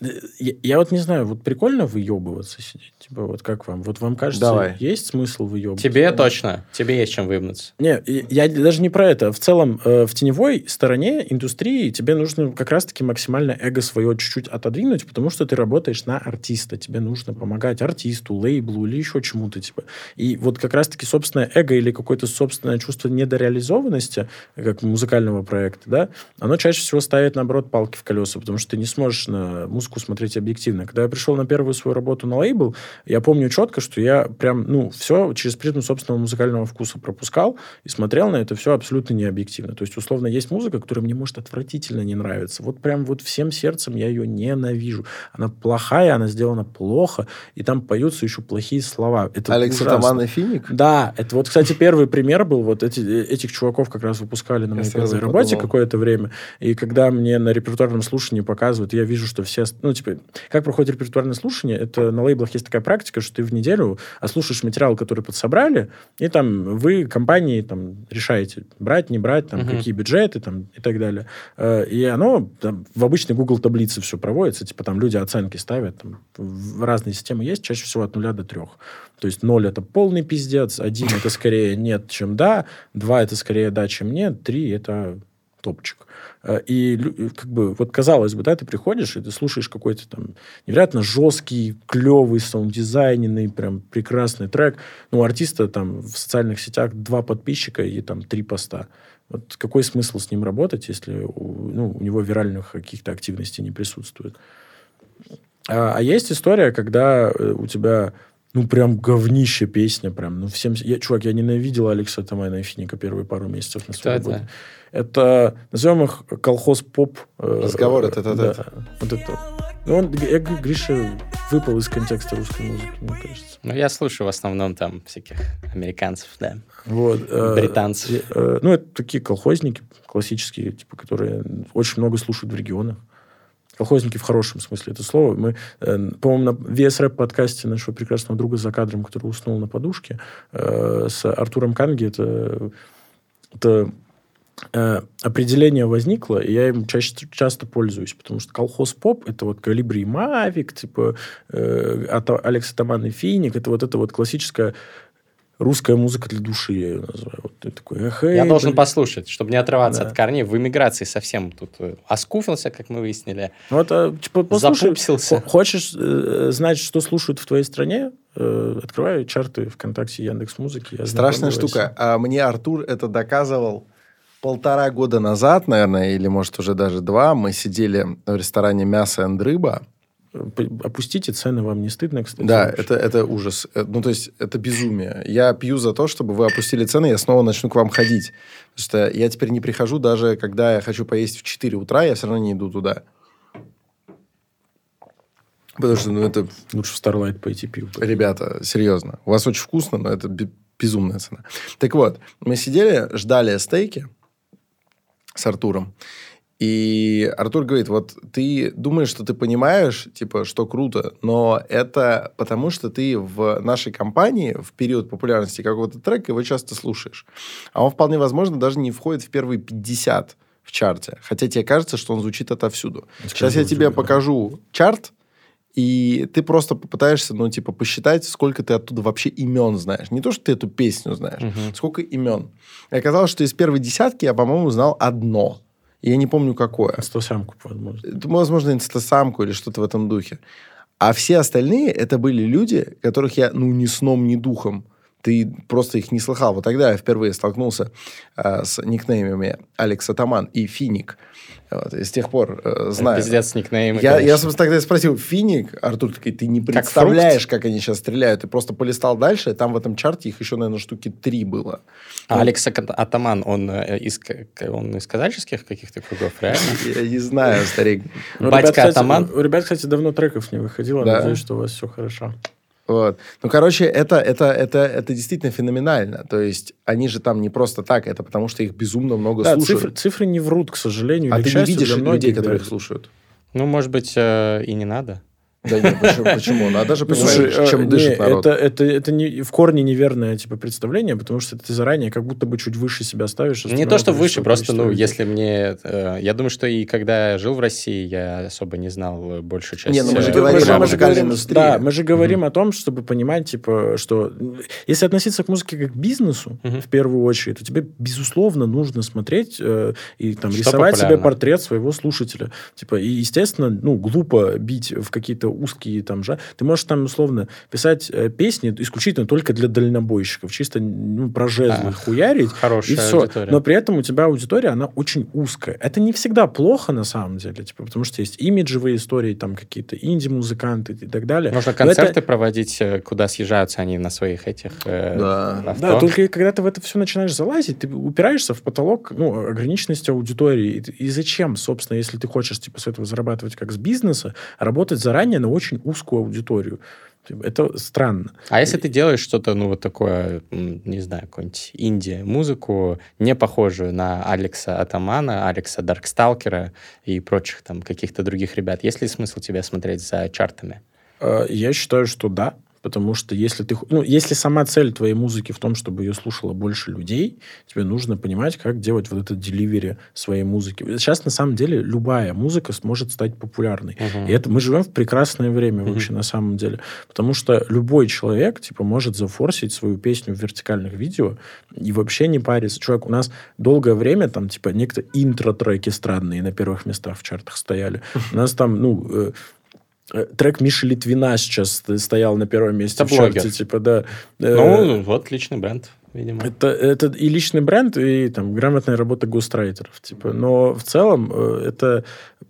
я, я вот не знаю, вот прикольно выебываться сидеть? Типа, вот как вам? Вот вам кажется, Давай. есть смысл выебываться? Тебе точно. Тебе есть чем выебнуться. Не, я даже не про это. В целом, э, в теневой стороне индустрии тебе нужно как раз-таки максимально эго свое чуть-чуть отодвинуть, потому что ты работаешь на артиста. Тебе нужно помогать артисту, лейблу или еще чему-то. Типа. И вот как раз-таки собственное эго или какое-то собственное чувство недореализованности, как музыкального проекта, да, оно чаще всего ставит, наоборот, палки в колеса, потому что ты не сможешь на музыку музыку смотреть объективно. Когда я пришел на первую свою работу на лейбл, я помню четко, что я прям, ну, все через призму собственного музыкального вкуса пропускал и смотрел на это все абсолютно необъективно. То есть, условно, есть музыка, которая мне, может, отвратительно не нравится. Вот прям вот всем сердцем я ее ненавижу. Она плохая, она сделана плохо, и там поются еще плохие слова. Это Алекс Атаман и Финик? Да, это вот, кстати, первый пример был. Вот эти, этих чуваков как раз выпускали на моей первой работе какое-то время. И когда мне на репертуарном слушании показывают, я вижу, что все ну, типа, как проходит репертуарное слушание, это на лейблах есть такая практика, что ты в неделю ослушаешь материал, который подсобрали, и там вы, компании, там, решаете, брать, не брать, там, угу. какие бюджеты, там, и так далее. Э, и оно там, в обычной Google таблице все проводится, типа, там люди оценки ставят, там, разные системы есть, чаще всего от нуля до трех. То есть ноль это полный пиздец, один это скорее нет, чем да, два это скорее да, чем нет, три это топчик. Э, и как бы вот казалось бы, да, ты приходишь и ты слушаешь какой-то там невероятно жесткий, клевый, саунд-дизайненный, прям прекрасный трек. Ну, у артиста там в социальных сетях два подписчика и там три поста. Вот какой смысл с ним работать, если у, ну, у него виральных каких-то активностей не присутствует? А, а есть история, когда э, у тебя ну, прям говнище песня, прям, ну, всем... Я, чувак, я ненавидел Алекса Тамайна и Финика первые пару месяцев на своей работе. Это, назовем их колхоз-поп. Э, Разговор это это да, вот это. Ну, он, я, Гриша выпал из контекста русской музыки, мне кажется. Ну, я слушаю в основном там всяких американцев, да. Вот. Э, Британцев. Э, ну, это такие колхозники классические, типа, которые очень много слушают в регионах. Колхозники в хорошем смысле это слово. Мы, э, по-моему, на VS подкасте нашего прекрасного друга за кадром, который уснул на подушке, э, с Артуром Канги, это, это э, определение возникло, и я им чаще, часто пользуюсь, потому что колхоз-поп — это вот Калибри Мавик, типа э, от Алекса Таман и Финик, это вот это вот классическая русская музыка для души, я ее называю. Вот ты такой, эх, Я эй, должен блин. послушать, чтобы не отрываться да. от корней. В эмиграции совсем тут э, оскуфился, как мы выяснили. Ну, вот, а, типа, послушай, Запупсился. Хочешь э, знать, что слушают в твоей стране? Э, открываю чарты ВКонтакте, Яндекс Музыки. Страшная штука. А мне Артур это доказывал полтора года назад, наверное, или, может, уже даже два. Мы сидели в ресторане «Мясо и рыба» Опустите цены, вам не стыдно, кстати? Да, вообще? это, это ужас. Э, Ну, то есть, это безумие. Я пью за то, чтобы вы опустили цены, я снова начну к вам ходить. Потому что я теперь не прихожу, даже когда я хочу поесть в 4 утра, я все равно не иду туда. Потому что, ну, это, Лучше в Starlight пойти пиво. ребята, серьезно. У вас очень вкусно, но это бе- безумная цена. Так вот, мы сидели, ждали стейки с Артуром. И Артур говорит, вот ты думаешь, что ты понимаешь, типа, что круто, но это потому, что ты в нашей компании в период популярности какого-то трека его часто слушаешь. А он вполне возможно даже не входит в первые 50 в чарте. Хотя тебе кажется, что он звучит отовсюду. Сейчас я тебе да. покажу чарт, и ты просто попытаешься, ну, типа, посчитать, сколько ты оттуда вообще имен знаешь. Не то, что ты эту песню знаешь, Мгм. сколько имен. И оказалось, что из первой десятки я, по-моему, знал одно. Я не помню, какое. Стосямку, возможно. Это, возможно, инстасамку или что-то в этом духе. А все остальные это были люди, которых я, ну, ни сном, ни духом. Ты просто их не слыхал. Вот тогда я впервые столкнулся а, с никнеймами Алекс Атаман и Финик. Вот, и с тех пор э, знаю. Пиздец, никнеймы, Я, я, собственно, тогда спросил, Финик, Артур такой, ты не Как представляешь, как, они сейчас стреляют. Ты просто полистал дальше, там в этом чарте их еще, наверное, штуки три было. А Алекс Ак- Атаман, он э, из, он из казаческих каких-то кругов, реально? [laughs] Я не знаю, старик. Ну, Батька Атаман? У ребят, кстати, давно треков не выходило. Да. Надеюсь, что у вас все хорошо. Вот. Ну, короче, это, это, это, это действительно феноменально. То есть, они же там не просто так, это потому что их безумно много Да, слушают. цифры, цифры не врут, к сожалению. А ты не видишь людей, которые их слушают? Ну, может быть, э, и не надо. Да нет, почему? [laughs] почему? Надо же Ну, понимать, слушай, чем э, дышит народ. Это, это, это не, в корне неверное типа представление, потому что ты заранее как будто бы чуть выше себя ставишь. Не то, что выше, просто, ну, если мне... э, я думаю, что и когда я жил в России, я особо не знал э, большую часть... Не, ну мы же говорим же- о же музыкальной индустрии. Да, мы же говорим о том, чтобы понимать, типа, что если относиться к музыке как к бизнесу, в первую очередь, то тебе, безусловно, нужно смотреть и там рисовать себе портрет своего слушателя. Типа, и, естественно, ну, глупо бить в какие-то узкие там же. Ты можешь там, условно, писать э, песни исключительно только для дальнобойщиков, чисто ну, про жезлы А, хуярить. Хорошая И все. аудитория. Но при этом у тебя аудитория, она очень узкая. Это не всегда плохо, на самом деле, типа, потому что есть имиджевые истории, там какие-то инди-музыканты и так далее. Можно Но концерты это- проводить, э, куда съезжаются они на своих этих э, Да. авто. Да, только когда ты в это все начинаешь залазить, ты упираешься в потолок ну, ограниченности аудитории. И, и зачем, собственно, если ты хочешь типа, с этого зарабатывать как с бизнеса, работать заранее на очень узкую аудиторию? Типа, Это странно. А если ты делаешь что-то, ну, вот такое, не знаю, какую-нибудь инди-музыку, не похожую на Алекса Атамана, Алекса Дарксталкера и прочих там каких-то других ребят, есть ли смысл тебя смотреть за чартами? Э, Я считаю, что да. Потому что если ты... Ну, если сама цель твоей музыки в том, чтобы ее слушало больше людей, тебе нужно понимать, как делать вот это деливери своей музыки. Сейчас, на самом деле, любая музыка сможет стать популярной. Мгм. И это мы живем в прекрасное время Мгм. вообще на самом деле. Потому что любой человек, типа, может зафорсить свою песню в вертикальных видео и вообще не париться. Чувак, у нас долгое время там, типа, некоторые интро-треки странные на первых местах в чартах стояли. У нас там, ну, э, трек Миши Литвина сейчас ст- стоял на первом месте Это в чарте, блогер. типа, да. Э, Ну, вот личный бренд, видимо. это, это и личный бренд, и там грамотная работа гострайтеров. Типа. Но в целом э, это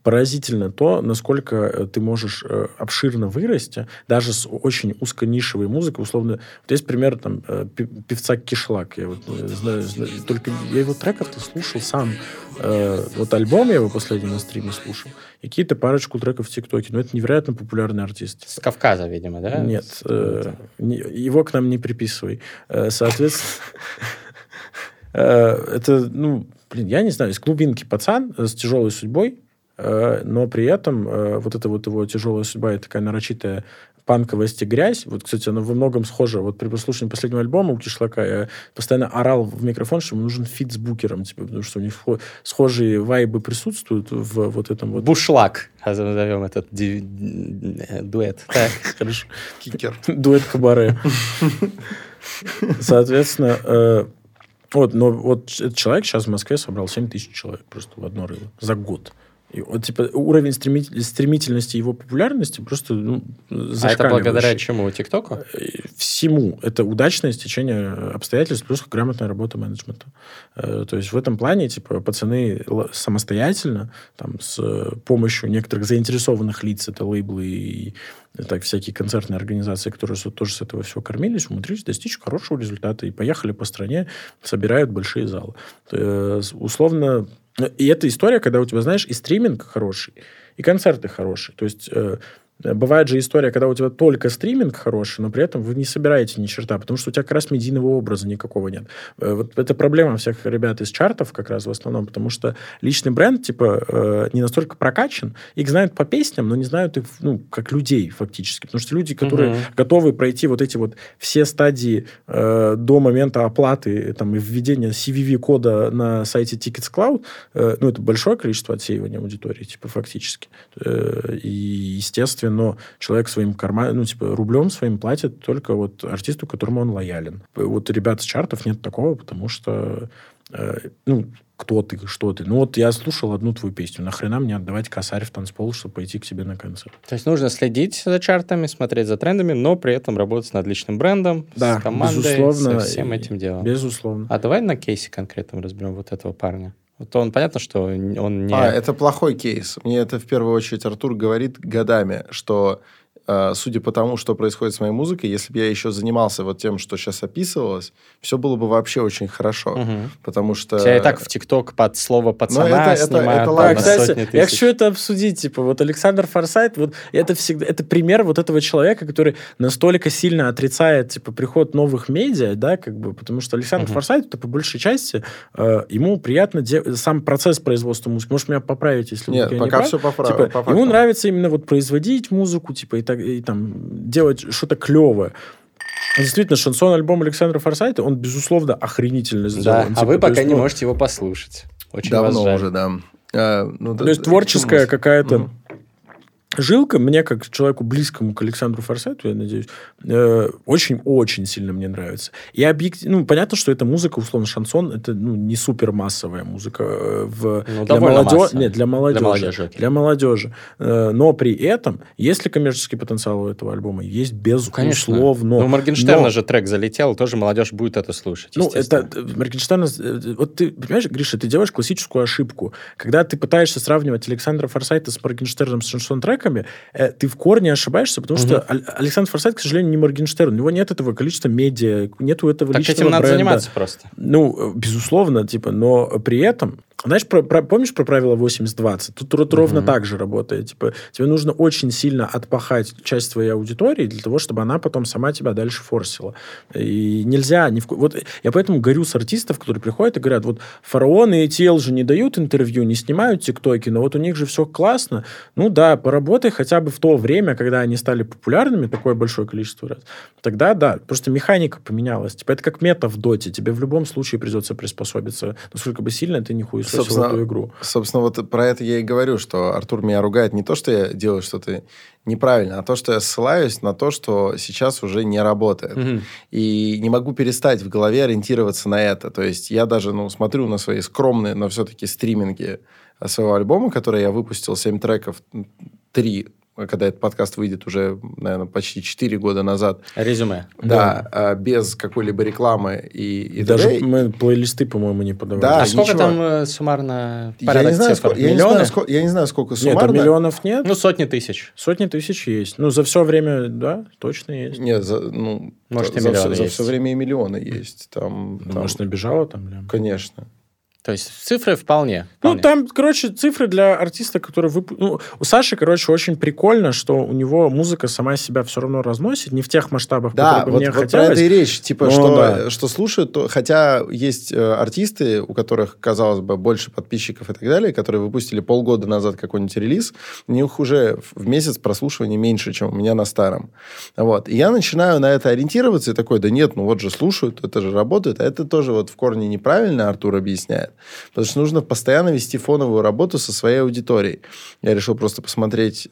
поразительно то, насколько э, ты можешь э, обширно вырасти, даже с очень узконишевой музыкой. Условно, вот есть пример там, э, певца Кишлак. Я вот знаю, знаю- только я его треков-то слушал сам. Вот альбом я его последний на стриме слушал. И какие-то парочку треков в ТикТоке. Но это невероятно популярный артист. С Кавказа, видимо, да? Нет, его к нам не приписывай. Соответственно, [laughs] это, ну, блин, я не знаю, из глубинки пацан с тяжелой судьбой, но при этом э, вот эта вот его тяжелая судьба и такая нарочитая панковость и грязь. Вот, кстати, она во многом схожа. Вот при прослушивании последнего альбома у Кишлака я постоянно орал в микрофон, что ему нужен фит с букером, типа, потому что у них схо- схожие вайбы присутствуют в вот этом вот... Бушлак, назовем этот ди- э, дуэт. Так. [laughs] Хорошо. Кикер. Дуэт кабаре. Соответственно, э, вот, но вот этот человек сейчас в Москве собрал 7 тысяч человек просто в одно рыло за год. И вот, типа, уровень стремитель- стремительности его популярности просто ну, А это благодаря чему? ТикТоку? Э, Всему. Это удачное стечение обстоятельств плюс грамотная работа менеджмента. Э, То есть в этом плане, типа, пацаны самостоятельно, там, с э, помощью некоторых заинтересованных лиц, это лейблы и э, так, всякие концертные организации, которые тоже с этого всего кормились, умудрились достичь хорошего результата и поехали по стране, собирают большие залы. Э, с- Условно, э, и это история, когда у тебя, знаешь, и стриминг хороший, и концерты хорошие. То есть э, Бывает же история, когда у тебя только стриминг хороший, но при этом вы не собираете ни черта, потому что у тебя как раз медийного образа никакого нет. Э, Вот это проблема всех ребят из чартов как раз в основном, потому что личный бренд, типа, э, не настолько прокачан. Их знают по песням, но не знают их, ну, как людей фактически. Потому что люди, которые Мгм. готовы пройти вот эти вот все стадии э, до момента оплаты там, и введения CVV-кода на сайте Tickets Cloud, э, ну, это большое количество отсеивания аудитории, типа, фактически. Э, и, естественно, человек своим карманом, ну, типа, рублем своим платит только вот артисту, которому он лоялен. Вот ребят с чартов нет такого, потому что, э, ну, кто ты, что ты. Ну, вот я слушал одну твою песню. Нахрена мне отдавать косарь в танцпол, чтобы пойти к тебе на концерт? То есть нужно следить за чартами, смотреть за трендами, но при этом работать над личным брендом, Да, с командой, безусловно, со всем этим делом. Безусловно. А давай на кейсе конкретном разберем вот этого парня. Вот он, понятно, что он не... А, это плохой кейс. Мне это в первую очередь Артур говорит годами, что судя по тому, что происходит с моей музыкой, если бы я еще занимался вот тем, что сейчас описывалось, все было бы вообще очень хорошо. Мгм. Потому что... Тебя и так в ТикТок под слово пацана это- это- снимают это там ладно. на кстати, сотни я хочу это обсудить. Типа, вот Александр Форсайт, вот это всегда, это пример вот этого человека, который настолько сильно отрицает, типа, приход новых медиа, да, как бы, потому что Александр Мгм. Форсайт, это по большей части, э, ему приятно де- сам процесс производства музыки. Можешь меня поправить, если Нет, я не пока прав. все по, фра- Типа, по ему нравится именно вот производить музыку, типа, и, так, и там делать что-то клевое. Действительно, шансон-альбом Александра Форсайта, он, безусловно, охренительно сделан. Да, а Типа, вы то пока есть, не ну, можете его послушать. Очень Давно вас жаль. уже, да. А, ну, да- То есть да, творческая почему? какая-то Мгм. Жилка, мне, как человеку близкому к Александру Форсайту, я надеюсь, э, очень-очень сильно мне нравится. И объективно, ну, понятно, что эта музыка, условно, шансон, это ну, не супер массовая музыка э, в, Ну, для, массовая. нет, для молодежи. Для молодежи. Для молодежи. Э, но при этом, есть ли коммерческий потенциал у этого альбома? Есть, безусловно. Ну, у Моргенштерна Но- же трек залетел, тоже молодежь будет это слушать. ну, это э, Моргенштерн... э, Вот ты, понимаешь, Гриша, ты делаешь классическую ошибку. Когда ты пытаешься сравнивать Александра Форсайта с Моргенштерном с шансон-треками, э, ты в корне ошибаешься, потому что Аль- Александр Форсайт, к сожалению, не Моргенштерн. У него нет этого количества медиа, нету этого Так личного этим надо бренда. заниматься просто. Ну, э, безусловно, типа, но при этом, знаешь, про, про- помнишь про правило 80-20? Тут рот- ровно так же работает. Типа, тебе нужно очень сильно отпахать часть твоей аудитории для того, чтобы она потом сама тебя дальше форсила. И нельзя ни в Вот я поэтому горю с артистов, которые приходят и говорят, вот фараоны и ТЛ же не дают интервью, не снимают тиктоки, но вот у них же все классно. Ну да, поработай хотя бы в то время, когда они стали популярными, такое большое количество раз. Тогда да, просто механика поменялась. Типа это как мета в доте. Тебе в любом случае придется приспособиться, насколько бы сильно ты не Собственно, эту игру. Собственно, вот про это я и говорю, что Артур меня ругает не то, что я делаю что-то неправильно, а то, что я ссылаюсь на то, что сейчас уже не работает. Мгм. И не могу перестать в голове ориентироваться на это. То есть я даже ну, смотрю на свои скромные, но все-таки стриминги своего альбома, который я выпустил, 7 треков, 3, когда этот подкаст выйдет уже, наверное, почти 4 года назад. Резюме. Да, э, без какой-либо рекламы и, и Даже т.д. мы плейлисты, по-моему, не подавали. Да, а сколько ничего. там э, суммарно Я не, знаю, цифр? сколько, я, не Миллионы? знаю, сколько, я не знаю, сколько Нет, суммарно. там миллионов нет. Ну, сотни тысяч. Сотни тысяч есть. Ну, за все время, да, точно есть. Нет, за, ну, Может, и за, миллионы все, за есть. все время и миллионы есть. Там, Ну, там- Может, набежало там? лям? Конечно. То есть цифры вполне. Ну, вполне. там, короче, цифры для артиста, который вып... Ну, у Саши, короче, очень прикольно, что у него музыка сама себя все равно разносит, не в тех масштабах, Да, которые бы вот, мне вот про хотелось. это и речь. Типа, Ну, что, да. что слушают, то, хотя есть э, артисты, у которых, казалось бы, больше подписчиков и так далее, которые выпустили полгода назад какой-нибудь релиз, у них уже в в месяц прослушивания меньше, чем у меня на старом. Вот. И я начинаю на это ориентироваться и такой, да нет, ну вот же слушают, это же работает. А это тоже вот в корне неправильно Артур объясняет. Потому что нужно постоянно вести фоновую работу со своей аудиторией. Я решил просто посмотреть,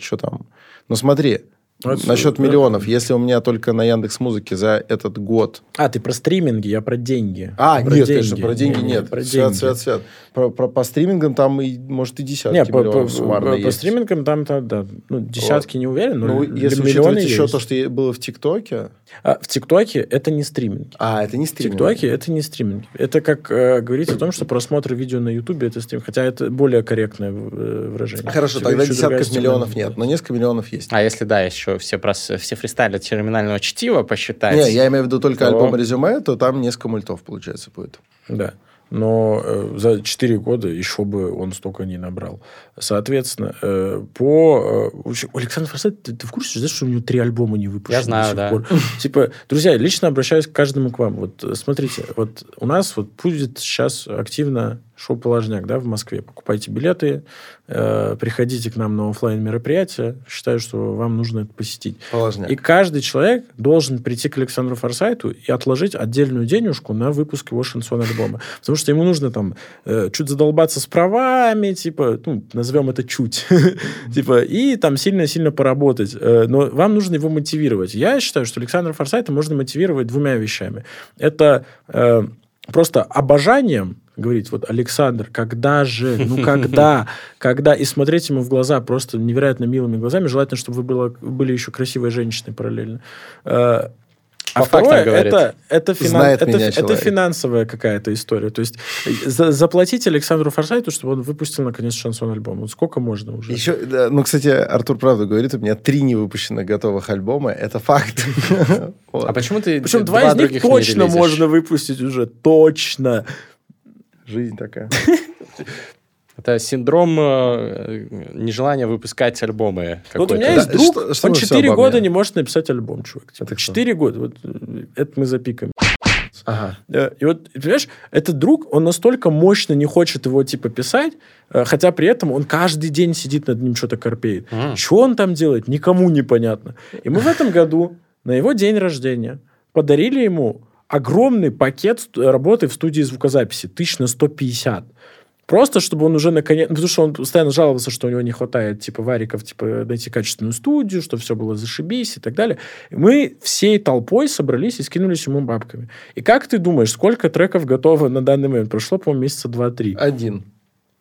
что там. Ну смотри, Вот, Насчет э, миллионов. Если у меня только на Яндекс Музыке за этот год... А, ты про стриминги, я про деньги. А, Про нет, деньги. конечно, про деньги Не, не, нет. Про свят, деньги. свят, свят. Про, про- по стримингам там, и, может, и десятки Не, по, по- миллионов суммарно по- по есть. стримингам там, там, да, ну, десятки не уверен, но Ну, если миллионы учитывать еще есть. то, что было в ТикТоке... А, в ТикТоке это не стриминги. А, это не В стриминг. ТикТоке это не стриминг. Это как э, говорить о том, что просмотр видео на Ютубе это стрим. Хотя это более корректное э, выражение. Хорошо, Всего тогда десятков миллионов нет, но несколько миллионов есть. А если, да, еще все, прос- все фристайлят терминального чтива посчитать... Не, я имею в виду только то- альбом резюме, то там несколько мультов, получается, будет. Да. Но э, за 4 года еще бы он столько не набрал. Соответственно, э, по... э, общем, Александр Форсайт, ты, ты в курсе, знаешь, что у него три альбома не выпущены Я знаю, до сих да. пор? [laughs] Типа, друзья, лично обращаюсь к каждому к вам. Вот э, смотрите, вот у нас вот будет сейчас активно шоу «Положняк», да, в Москве. Покупайте билеты, э, приходите к нам на оффлайн мероприятия. Считаю, что вам нужно это посетить. Положняк. И каждый человек должен прийти к Александру Форсайту и отложить отдельную денежку на выпуск его шансон-альбома. Потому что ему нужно там э, чуть задолбаться с правами, типа, ну, назовем это чуть, [laughs] типа, и там сильно-сильно поработать. Э, Но вам нужно его мотивировать. Я считаю, что Александра Форсайта можно мотивировать двумя вещами. Это э, просто обожанием, говорить, вот, Александр, когда же, ну, [laughs] когда, когда, и смотреть ему в глаза просто невероятно милыми глазами, желательно, чтобы вы было, были еще красивой женщиной параллельно. Э, А По второе, это, это, финан- это, это финансовая какая-то история. То есть за- заплатить Александру Форсайту, чтобы он выпустил, наконец, шансон-альбом. Вот сколько можно уже? Еще, да, ну, кстати, Артур правду говорит, у меня три невыпущенных готовых альбома. Это факт. [laughs] А почему ты Причем два, из них точно можно выпустить уже. Точно. Жизнь такая. [laughs] Это синдром э, нежелания выпускать альбомы. Вот у меня есть друг, что- что он вы всё 4 обо года не может написать альбом, чувак. Типа, Это кто? 4 года. Вот, э, это мы запикаем. Ага. Э, И вот, понимаешь, этот друг, он настолько мощно не хочет его, типа, писать, хотя при этом он каждый день сидит над ним, что-то корпеет. М. Что он там делает, никому непонятно. И мы в этом году на его день рождения подарили ему огромный пакет ст- работы в студии звукозаписи, тысяч на 150. Просто, чтобы он уже наконец... Потому что он постоянно жаловался, что у него не хватает, типа, вариков, типа, найти качественную студию, что все было зашибись и так далее. И мы всей толпой собрались и скинулись ему бабками. И как ты думаешь, сколько треков готово на данный момент? Прошло, по-моему, месяца два-три. Один.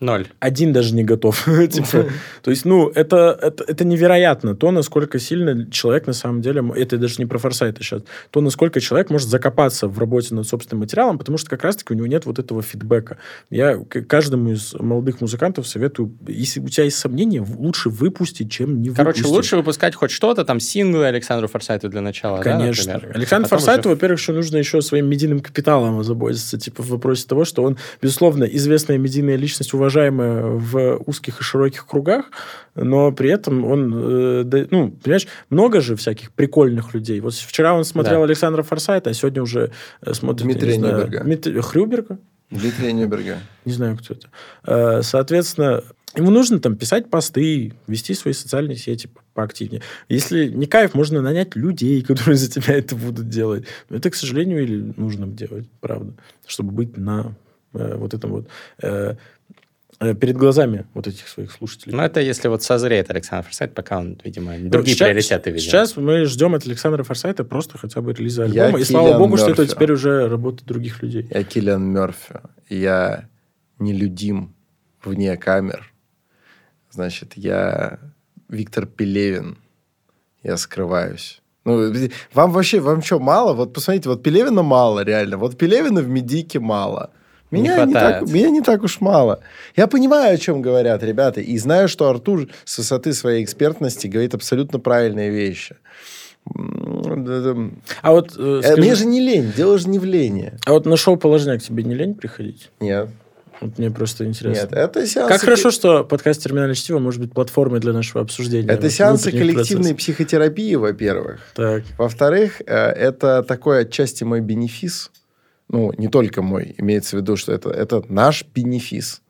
Ноль. Один даже не готов. [laughs] Типа, То есть, ну, это, это, это невероятно. То, насколько сильно человек на самом деле... Это даже не про форсайта сейчас. То, насколько человек может закопаться в работе над собственным материалом, потому что как раз-таки у него нет вот этого фидбэка. Я каждому из молодых музыкантов советую, если у тебя есть сомнения, лучше выпустить, чем не Короче, выпустить. лучше выпускать хоть что-то, там, синглы Александру Форсайту для начала, да, Конечно. например? Александр А потом Форсайту, уже- во-первых, еще нужно еще своим медийным капиталом озаботиться, типа в вопросе того, что он, безусловно, известная медийная личность, уважаемая в узких и широких кругах, но при этом он, э, да- ну, понимаешь, много же всяких прикольных людей. Вот вчера он смотрел Да. Александра Форсайта, а сегодня уже э, смотрит... Дмитрия не знаю, Нюберга. Дмитрия Хрюберга? Дмитрия Нюберга. Не знаю, кто это. Э, Соответственно, ему нужно там писать посты, вести свои социальные сети по- поактивнее. Если не кайф, можно нанять людей, которые [laughs] за тебя это будут делать. Но это, к сожалению, или нужно делать, правда, чтобы быть на э, вот этом вот э, перед глазами вот этих своих слушателей. Ну, это если вот созреет Александр Форсайт, пока он, видимо, другие сейчас- приоритеты видит. Сейчас мы ждем от Александра Форсайта просто хотя бы релиза Я альбома. И слава Киллиан богу, что это Мёрфи. теперь уже работа других людей. Я Киллиан Мерфи. Я нелюдим вне камер. Значит, я Виктор Пелевин. Я скрываюсь. Ну, вам вообще, вам что, мало? Вот посмотрите, вот Пелевина мало, реально. Вот Пелевина в Медике мало. Не Меня не, так, хватает. меня не так уж мало. Я понимаю, о чем говорят ребята, и знаю, что Артур с высоты своей экспертности говорит абсолютно правильные вещи. А вот, э, Э, скажи, Мне же не лень, дело же не в лени. а вот на шоу «Положняк» тебе не лень приходить? Нет, Вот мне просто интересно. нет, это сеансы... Как хорошо, что подкаст «Терминальное чтиво» может быть платформой для нашего обсуждения. Это сеансы коллективной процессов. психотерапии, во-первых. Так. Во-вторых, э, это такой отчасти мой бенефис. Ну, не только мой, имеется в виду, что это, это наш бенефис.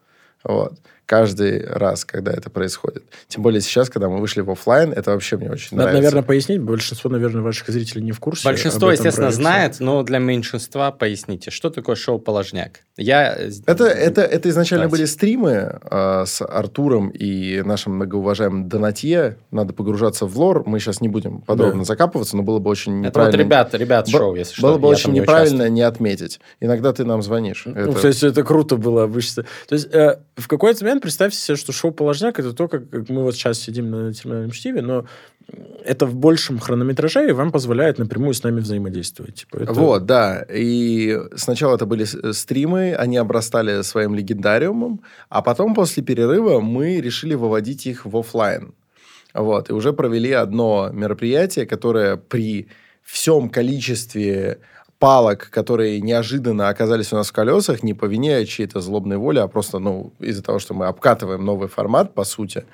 Вот. Каждый раз, когда это происходит. Тем более сейчас, когда мы вышли в офлайн, это вообще мне очень Надо, нравится. наверное, пояснить. Большинство, наверное, ваших зрителей не в курсе. Большинство, естественно, проекте. знает, но для меньшинства поясните, что такое шоу «Положняк». Я... Это, это, это изначально Давайте. были стримы э, с Артуром и нашим многоуважаемым Донатье. Надо погружаться в лор. Мы сейчас не будем подробно Да. закапываться, но было бы очень Это неправильно. вот ребята, ребят Б- шоу, если что. Было бы очень не неправильно не отметить. Иногда ты нам звонишь. Ну, Это- кстати, это круто было обычно. То есть э, в какой-то момент представьте себе, что шоу «Положняк» — это то, как, мы вот сейчас сидим на терминальном чтиве, но это в большем хронометраже и вам позволяет напрямую с нами взаимодействовать. Типа, это- Вот, да. И сначала это были стримы, они обрастали своим легендариумом, а потом после перерыва мы решили выводить их в офлайн. Вот, и уже провели одно мероприятие, которое при всем количестве палок, которые неожиданно оказались у нас в колесах, не по вине чьей-то злобной воли, а просто, ну, из-за того, что мы обкатываем новый формат, по сути.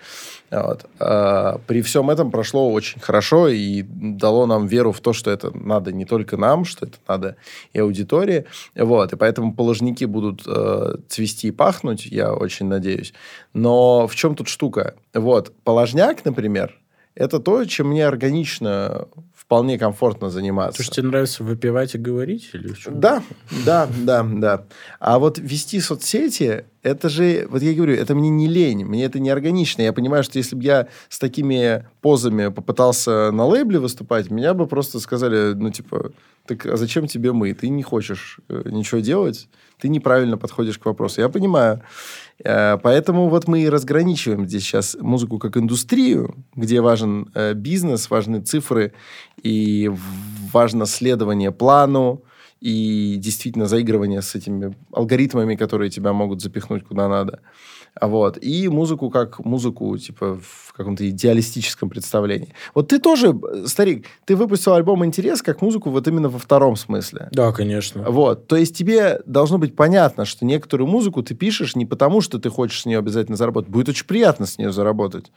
Вот. А, При всем этом прошло очень хорошо и дало нам веру в то, что это надо не только нам, что это надо и аудитории. Вот. И поэтому положники будут э, цвести и пахнуть, я очень надеюсь. Но в чем тут штука? Вот, положняк, например, это то, чем мне органично вполне комфортно заниматься. То, что тебе нравится выпивать и говорить? Или что? Да, да, да, да. А вот вести соцсети, это же, вот я говорю, это мне не лень, мне это не органично. Я понимаю, что если бы я с такими позами попытался на лейбле выступать, меня бы просто сказали, ну, типа, так а зачем тебе мы? Ты не хочешь э, ничего делать, ты неправильно подходишь к вопросу. Я понимаю. Э, Поэтому вот мы и разграничиваем здесь сейчас музыку как индустрию, где важен э, бизнес, важны цифры и важно следование плану и действительно заигрывание с этими алгоритмами, которые тебя могут запихнуть куда надо. А Вот. И музыку как музыку, типа, в каком-то идеалистическом представлении. Вот ты тоже, старик, ты выпустил альбом «Интерес» как музыку вот именно во втором смысле. Да, конечно. Вот. То есть тебе должно быть понятно, что некоторую музыку ты пишешь не потому, что ты хочешь с нее обязательно заработать. Будет очень приятно с нее заработать.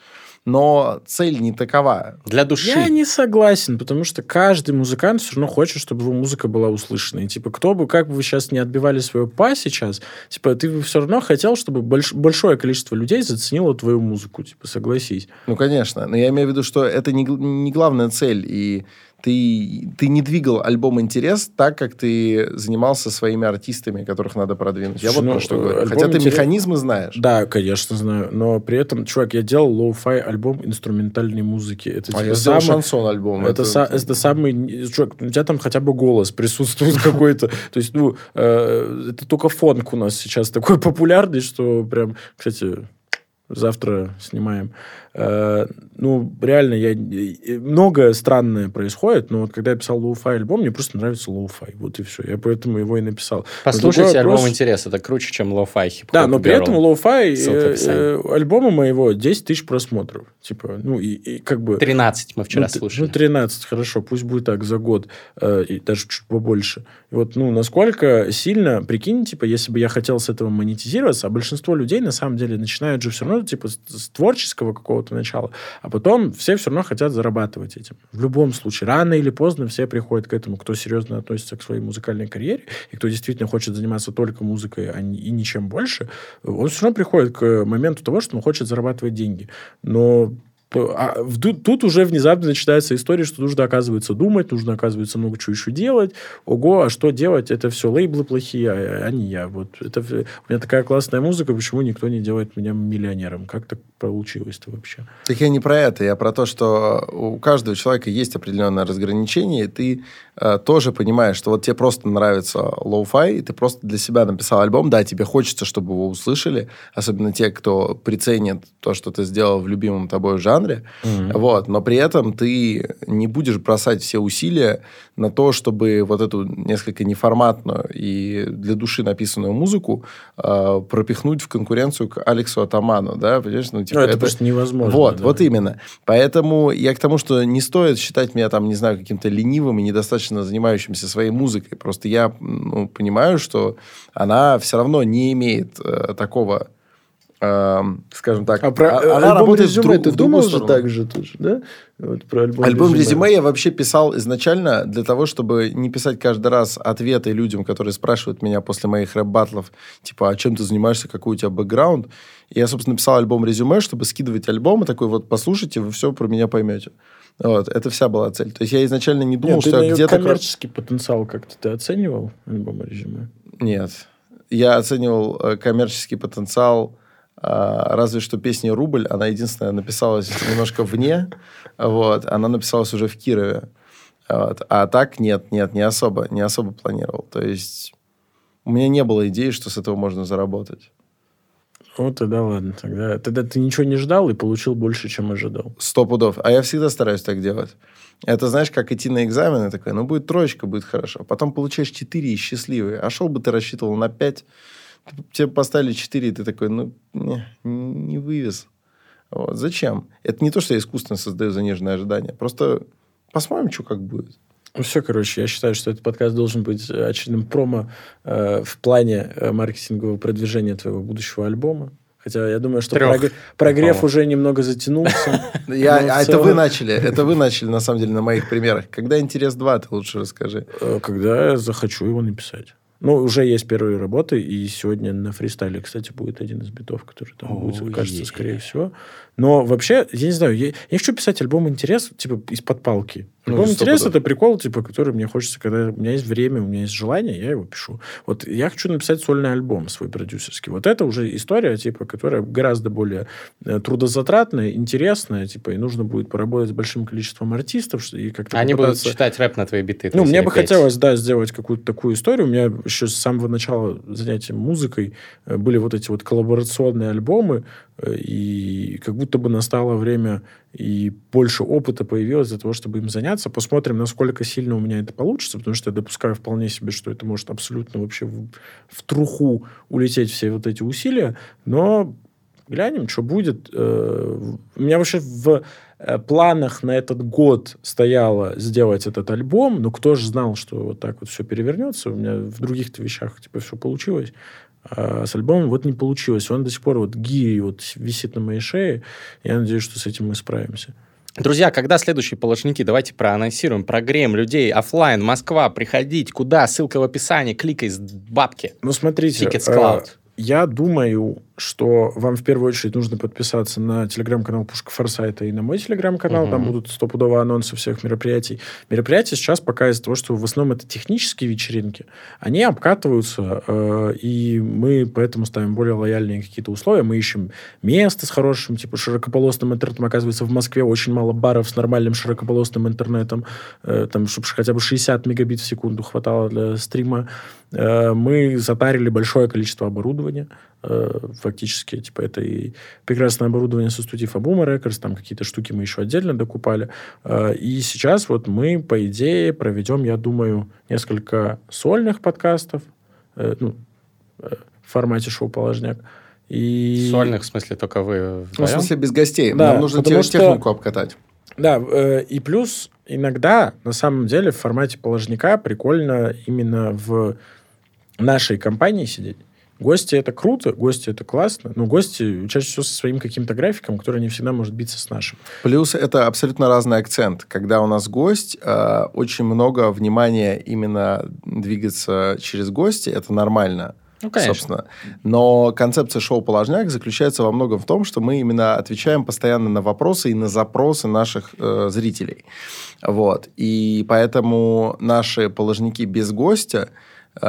Но цель не такова. Для души. Я не согласен, потому что каждый музыкант все равно хочет, чтобы его музыка была услышана. И типа, кто бы, как бы вы сейчас не отбивали свое па сейчас, типа, ты бы все равно хотел, чтобы больш- большое количество людей заценило твою музыку, типа, согласись. Ну, конечно. Но я имею в виду, что это не, не главная цель. И ты, ты не двигал альбом «Интерес» так, как ты занимался своими артистами, которых надо продвинуть. я вот ну, про что говорю. альбом Хотя ты «Интерес» механизмы знаешь. Да, конечно, знаю. Но при этом, чувак, я делал лоу-фай альбом инструментальной музыки. Это А типа я самый- шансон альбом. Это, са- это самый... Чувак, у тебя там хотя бы голос присутствует [laughs] какой-то. То есть, ну, э, это только фонк у нас сейчас такой [laughs] популярный, что прям... Кстати, завтра снимаем. Э, ну, реально, я... Многое странное происходит, но вот когда я писал лоу-фай альбом, мне просто нравится лоу-фай. Вот и все. Я поэтому его и написал. Послушайте альбом вопрос- «Интерес», это круче, чем лоу-фай хип Да, но при этом лоу-фай э, э, альбома моего 10 тысяч просмотров. Типа, ну, и, и как бы... 13 мы вчера ну, слушали. Ну, 13, хорошо, пусть будет так, за год, э, и даже чуть побольше. И вот, ну, насколько сильно, прикинь, типа, если бы я хотел с этого монетизироваться, а большинство людей, на самом деле, начинают же все равно, типа, с, с творческого какого-то начала, а потом все все равно хотят зарабатывать этим. В любом случае, рано или поздно все приходят к этому, кто серьезно относится к своей музыкальной карьере, и кто действительно хочет заниматься только музыкой, а не- и ничем больше, он все равно приходит к моменту того, что он хочет зарабатывать деньги. Но а в- тут, уже внезапно начинается история, что нужно, оказывается, думать, нужно, оказывается, много чего еще делать. Ого, а что делать? Это все лейблы плохие, а, а не я. Вот это, у меня такая классная музыка, почему никто не делает меня миллионером? Как так получилось-то вообще? Так я не про это, я про то, что у каждого человека есть определенное разграничение, и ты э, тоже понимаешь, что вот тебе просто нравится лоу-фай, и ты просто для себя написал альбом, да, тебе хочется, чтобы его услышали, особенно те, кто приценит то, что ты сделал в любимом тобой жанре, вот, но при этом ты не будешь бросать все усилия на то, чтобы вот эту несколько неформатную и для души написанную музыку э, пропихнуть в конкуренцию к Алексу Атаману, да, понимаешь? Ну, типа, Ну, это, просто невозможно. вот, да. вот именно. Поэтому я к тому, что не стоит считать меня там, не знаю, каким-то ленивым и недостаточно занимающимся своей музыкой. Просто я ну, понимаю, что она все равно не имеет э, такого эм, скажем так, А про а- э, она работает в друг- ты в думал же так же тоже, да? Вот про альбом, Альбом резюме я вообще писал изначально для того, чтобы не писать каждый раз ответы людям, которые спрашивают меня после моих рэп-батлов, типа, а чем ты занимаешься, какой у тебя бэкграунд. И я, собственно, писал альбом резюме, чтобы скидывать альбомы, такой вот, послушайте, вы все про меня поймете. Вот, это вся была цель. То есть я изначально не думал, Нет, ты что на я где-то... коммерческий потенциал как-то ты оценивал альбом резюме? Нет. Я оценивал э, коммерческий потенциал разве что песни «Рубль». Она единственная написалась немножко вне. Вот. Она написалась уже в Кирове. Вот. А так нет, нет, не особо, не особо планировал. То есть у меня не было идеи, что с этого можно заработать. Вот тогда ладно. Тогда, тогда ты ничего не ждал и получил больше, чем ожидал. Сто пудов. А я всегда стараюсь так делать. Это, знаешь, как идти на экзамены, такой, ну, будет троечка, будет хорошо. Потом получаешь 4 и счастливый. А шел бы ты рассчитывал на 5, тебе поставили 4, и ты такой, ну, не, не вывез. Вот. Зачем? Это не то, что я искусственно создаю заниженное ожидание. Просто посмотрим, что как будет. Ну все, короче, я считаю, что этот подкаст должен быть очередным промо э, в плане э, маркетингового продвижения твоего будущего альбома. Хотя я думаю, что Трех, прогр- прогрев уже немного затянулся. [laughs] Я, Но в а это вы начали. Это вы начали, на самом деле, на моих примерах. Когда интерес 2, ты лучше расскажи. Э, Когда я захочу его написать. Ну, уже есть первые работы, и сегодня на фристайле, кстати, будет один из битов, который там будет, Ой. кажется, скорее всего. Но вообще, я не знаю, я, я хочу писать альбом интерес, типа, из-под палки. Ну, Альбом сто интерес это прикол, типа, который мне хочется, когда у меня есть время, у меня есть желание, я его пишу. Вот я хочу написать сольный альбом свой продюсерский. Вот это уже история, типа, которая гораздо более э, трудозатратная, интересная, типа, и нужно будет поработать с большим количеством артистов и как-то Они будут попытаться- читать рэп на твои биты. ну, мне бы петь. хотелось, да, сделать какую-то такую историю. У меня еще с самого начала занятия музыкой э, были вот эти вот коллаборационные альбомы, и как будто бы настало время и больше опыта появилось для того, чтобы им заняться. Посмотрим, насколько сильно у меня это получится, потому что я допускаю вполне себе, что это может абсолютно вообще в, в труху улететь все вот эти усилия, но глянем, что будет. Э, У меня вообще в э, планах на этот год стояло сделать этот альбом, но кто же знал, что вот так вот все перевернется. У меня в других-то вещах типа все получилось. А с альбомом вот не получилось. Он до сих пор вот гири вот висит на моей шее. Я надеюсь, что с этим мы справимся. Друзья, когда следующие положники? Давайте проанонсируем, прогреем людей. оффлайн, Москва, приходить. Куда? Ссылка в описании. Кликай с бабки. Ну, смотрите. Ticketsэ, Cloud. Я думаю, что вам в первую очередь нужно подписаться на телеграм-канал Пушка Форсайта и на мой телеграм-канал. Там Мгм. будут стопудово анонсы всех мероприятий. Мероприятия сейчас пока из-за того, что в основном это технические вечеринки, они обкатываются, э, и мы поэтому ставим более лояльные какие-то условия. Мы ищем место с хорошим, типа, широкополосным интернетом. Оказывается, в Москве очень мало баров с нормальным широкополосным интернетом, э, там, чтобы хотя бы 60 мегабит в секунду хватало для стрима. Э, мы затарили большое количество оборудования. Фактически, типа, это и прекрасное оборудование со студии Fabuma Records, там какие-то штуки мы еще отдельно докупали. Э, и сейчас вот мы, по идее, проведем, я думаю, несколько сольных подкастов, э, ну, э, в формате шоу-положняк. И... Сольных, в смысле, только вы Ну, в вдвоем? смысле, без гостей. Да, Нам нужно потому те- что- технику обкатать. Да, э, и плюс иногда, на самом деле, в формате положника прикольно именно в нашей компании сидеть. Гости это круто, гости это классно, но гости чаще всего со своим каким-то графиком, который не всегда может биться с нашим. Плюс это абсолютно разный акцент. Когда у нас гость, э, очень много внимания именно двигаться через гости, это нормально. Ну, конечно. Собственно. Но концепция шоу «Положняк» заключается во многом в том, что мы именно отвечаем постоянно на вопросы и на запросы наших э, зрителей. Вот. И поэтому наши положники без гостя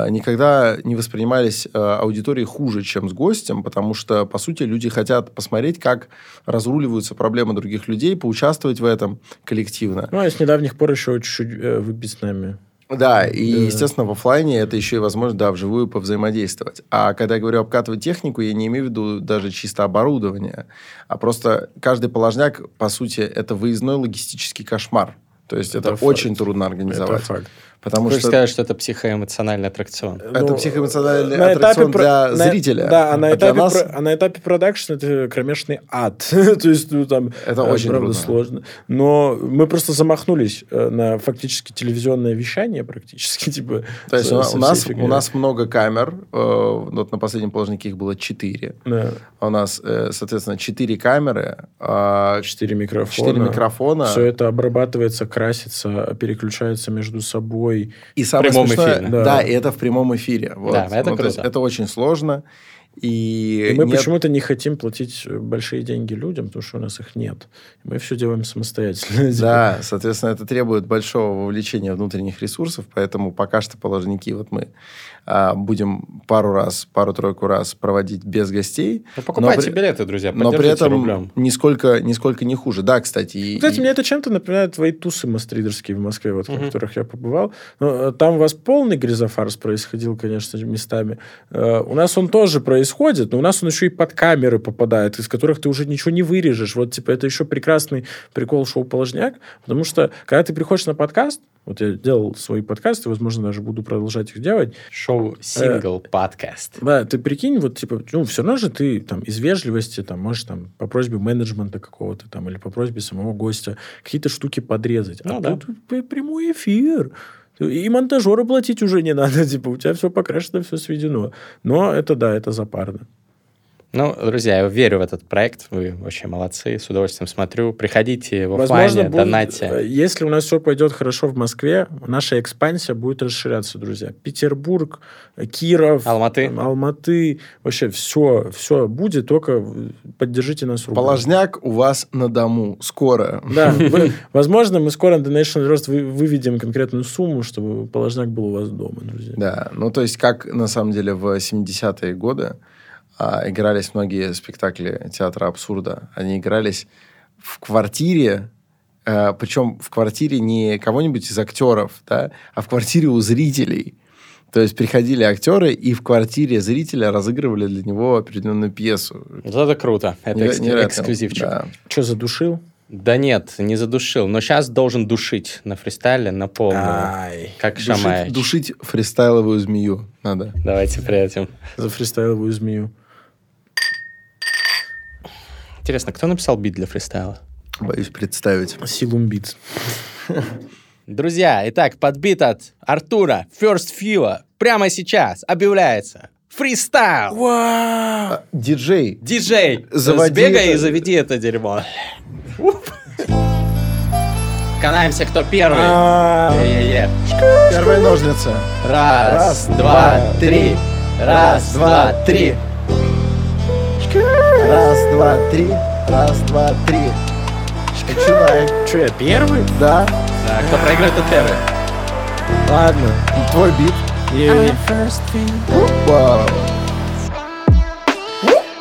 никогда не воспринимались э, аудиторией хуже, чем с гостем, потому что, по сути, люди хотят посмотреть, как разруливаются проблемы других людей, поучаствовать в этом коллективно. Ну, а с недавних пор еще чуть-чуть э, выпить с нами. Да, и, Да. естественно, в оффлайне это еще и возможность, да, вживую повзаимодействовать. А когда я говорю обкатывать технику, я не имею в виду даже чисто оборудование, а просто каждый положняк, по сути, это выездной логистический кошмар. То есть это, Это факт. очень трудно организовать. Это факт. Потому Хочешь что сказать, что это психоэмоциональный аттракцион? это Ну, психоэмоциональный на аттракцион про- для на- зрителя. Да, а на для этапе, нас про- а на этапе продакшн это кромешный ад. [laughs] То есть, ну, там, Это э, очень правда сложно. Но мы просто замахнулись э, на фактически телевизионное вещание практически. [laughs] Типа, То есть со- у, со у нас, у нас много камер. э, вот на последнем положнике их было четыре. Да, У нас, э, соответственно, четыре камеры, а, четыре микрофона. четыре микрофона. Все это обрабатывается, красится, переключается между собой. И самое прямом смешное, эфире. да. Да. и это в прямом эфире. Вот. Да, это Ну, круто. это очень сложно. И, И мы нет- почему-то не хотим платить большие деньги людям, потому что у нас их нет. Мы все делаем самостоятельно. [laughs] Да, соответственно, это требует большого вовлечения внутренних ресурсов, поэтому пока что положники вот мы будем пару раз, пару-тройку раз проводить без гостей. Ну, покупайте но при- билеты, друзья, Но при этом рублем. нисколько, нисколько не хуже. Да, кстати. и- Кстати, и- мне это чем-то напоминает твои тусы мастридерские в Москве, вот, Мгм. в которых я побывал. Ну, э, Там у вас полный гризофарс происходил, конечно, местами. Э, У нас он тоже происходит, но у нас он еще и под камеры попадает, из которых ты уже ничего не вырежешь. Вот, типа, это еще прекрасный прикол шоу «Положняк», потому что, когда ты приходишь на подкаст, вот я делал свои подкасты, возможно, даже буду продолжать их делать, Шоу Сингл Подкаст. да, ты прикинь, вот, типа, ну, все равно же ты там из вежливости, там, можешь там по просьбе менеджмента какого-то там или по просьбе самого гостя какие-то штуки подрезать. Ну а да. тут прямой эфир. И монтажера платить уже не надо, [laughs] типа, у тебя все покрашено, все сведено. Но это, да, это запарно. Ну, друзья, я верю в этот проект. Вы вообще молодцы. С удовольствием смотрю. Приходите в офлайне, донате. э, если у нас все пойдет хорошо в Москве, наша экспансия будет расширяться, друзья. Петербург, э, Киров, Алматы. там, Алматы, вообще все, все будет, только э, поддержите нас руками. Положняк у вас на дому. Скоро. Да, [laughs] вы- возможно, мы скоро на National Roast вы- выведем конкретную сумму, чтобы положняк был у вас дома, друзья. Да, ну то есть как на самом деле в 70-е годы а, игрались многие спектакли театра абсурда. Они игрались в квартире, а, причем в квартире не кого-нибудь из актеров, да, а в квартире у зрителей. То есть приходили актеры и в квартире зрителя разыгрывали для него определенную пьесу. Вот это круто. Это Неверо- экск- невероятно. эксклюзивчик. Да. Что, задушил? Да нет, не задушил. Но сейчас должен душить на фристайле на полную. Ай. Как Душить, Шамаевич. душить фристайловую змею надо. Давайте приятим. За фристайловую змею. Интересно, кто написал бит для фристайла? Боюсь представить. Силум Битс. Друзья, итак, подбит от Артура First Few прямо сейчас объявляется фристайл. А, Диджей, Диджей, Заводи сбегай это. и заведи это дерьмо. Канаемся, кто первый. А, первые ножницы. Раз, два, три. Раз, два, три. Раз, два, три. Раз, два, три. Начинай. Что, я первый? Да. Так, кто проиграет, тот первый. Ладно. Твой бит. Я Вау.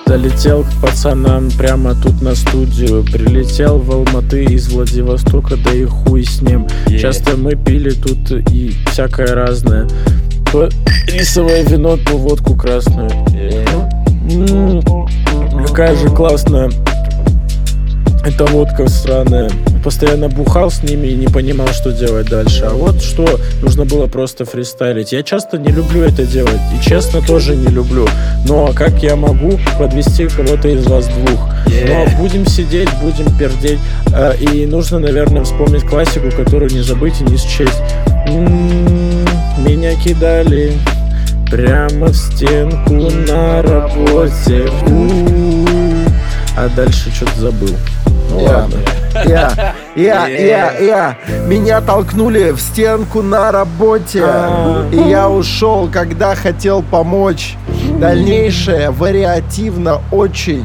залетел к пацанам прямо тут на студию. Прилетел в Алматы из Владивостока, да и хуй с ним. Е. Часто мы пили тут и всякое разное. То рисовое вино, то водку красную. М, Какая же классная эта водка сраная. Постоянно бухал с ними и не понимал, что делать дальше. А вот что нужно было просто фристайлить. Я часто не люблю это делать. И честно тоже не люблю. Но как я могу подвести кого-то из вас двух? Но будем сидеть, будем пердеть. А, И нужно, наверное, вспомнить классику, которую не забыть и не счесть. М, Меня кидали прямо в стенку на работе. У-у-у. А дальше что-то забыл. Ну Я. ладно. Я, я, я, я. Меня толкнули в стенку на работе. А. И я ушел, когда хотел помочь. Дальнейшее вариативно очень.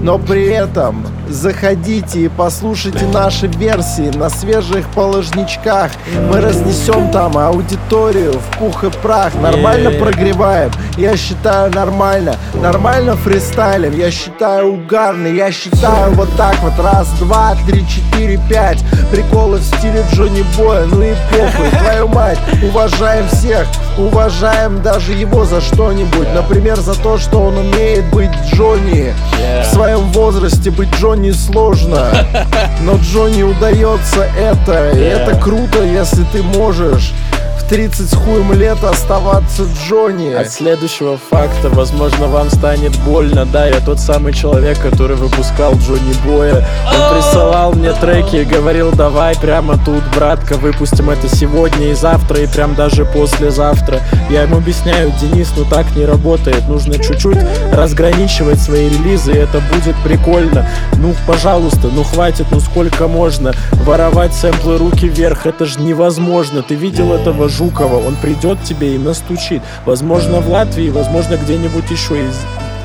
Но при этом заходите и послушайте наши версии на свежих положничках. Мы разнесем там аудиторию в пух и прах. Нормально прогреваем. Я считаю нормально. Нормально фристайлим. Я считаю угарно. Я считаю вот так вот. Раз, два, три, четыре, пять. Приколы в стиле Джонни Боя. Ну и похуй, [laughs] твою мать. Уважаем всех. Уважаем даже его за что-нибудь. Например, за то, что он умеет быть Джонни. В своем возрасте быть Джонни сложно. Но Джонни удается это. И это круто, если ты можешь 30 с хуем лет оставаться Джонни. От следующего факта, возможно, вам станет больно. Да, я тот самый человек, который выпускал Джонни Боя. Он присылал мне треки и говорил, давай прямо тут, братка, выпустим это сегодня и завтра, и прям даже послезавтра. Я ему объясняю, Денис, ну так не работает. Нужно чуть-чуть разграничивать свои релизы, и это будет прикольно. Ну, пожалуйста, ну хватит, ну сколько можно. Воровать сэмплы руки вверх, это же невозможно. Ты видел этого Жукова, он придет тебе и настучит. Возможно, в Латвии, возможно, где-нибудь еще из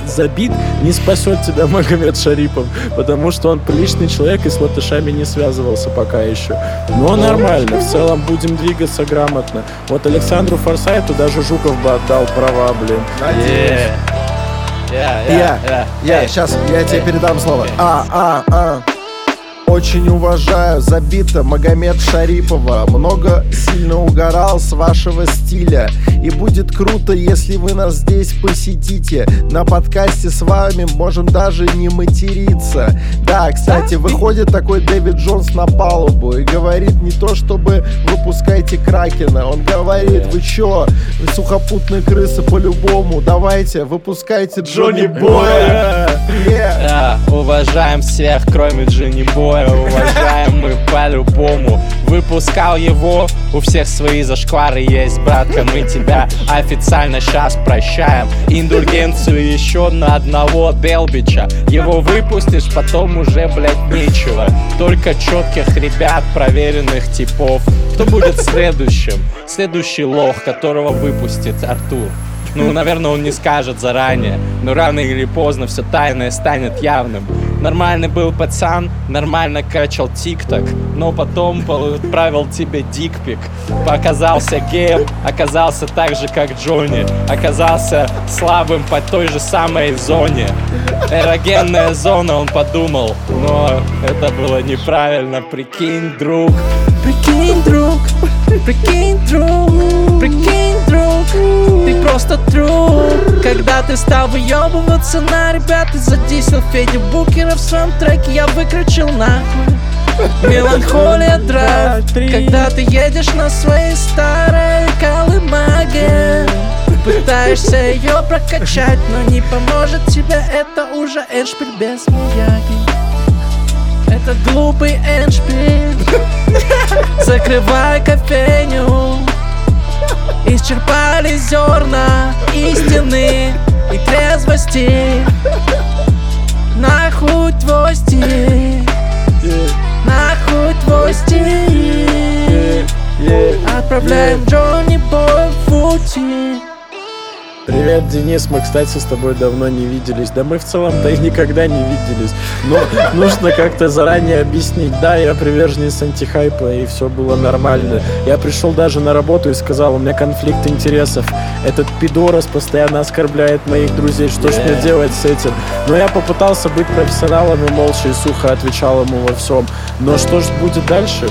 забит, не спасет тебя [laughs] Магомед Шарипов, потому что он приличный человек и с латышами не связывался пока еще. Но нормально, в целом будем двигаться грамотно. Вот Александру Форсайту даже Жуков бы отдал права, блин. Надеюсь. Я, я, сейчас, я тебе передам слово. А, а, а. Очень уважаю, забито Магомед Шарипова. Много сильно угорал с вашего стиля. И будет круто, если вы нас здесь посетите. На подкасте с вами можем даже не материться. Да, кстати, выходит такой Дэвид Джонс на палубу И говорит не то, чтобы выпускайте Кракена Он говорит, вы чё, вы сухопутные крысы по-любому Давайте, выпускайте Джонни Боя уважаем всех, кроме Джонни Боя уважаем мы по-любому. Выпускал его, у всех свои зашквары есть, братка Мы тебя официально сейчас прощаем. Индульгенцию еще на одного Делбича Его выпустишь, потом уже, блядь, нечего. Только четких ребят, проверенных типов. Кто будет следующим? Следующий лох, которого выпустит Артур ну, наверное, он не скажет заранее, но рано или поздно все тайное станет явным. Нормальный был пацан, нормально качал тикток, но потом отправил тебе дикпик. Оказался геем, оказался так же, как Джонни, оказался слабым по той же самой зоне. Эрогенная зона, он подумал, но это было неправильно, прикинь, друг. Прикинь, друг, прикинь, друг, прикинь, друг, ты просто труп Когда ты стал выебываться на ребят и задисел Федя Букера в своем треке я выключил нахуй. Меланхолия драйв. Когда ты едешь на своей старой колымаге Пытаешься ее прокачать, но не поможет тебе Это уже эншпиль без мияги Это глупый эншпиль Закрывай кофейню Исчерпали зерна истины и трезвости. Нахуй твой стиль Нахуй твой стиль Отправляем Джонни Бой в пути Привет, Денис. Мы, кстати, с тобой давно не виделись. Да мы в целом-то и никогда не виделись. Но нужно как-то заранее объяснить. Да, я приверженец антихайпа, и все было нормально. Я пришел даже на работу и сказал, у меня конфликт интересов. Этот пидорас постоянно оскорбляет моих друзей. Что ж мне делать с этим? Но я попытался быть профессионалом и молча и сухо отвечал ему во всем. Но что же будет дальше?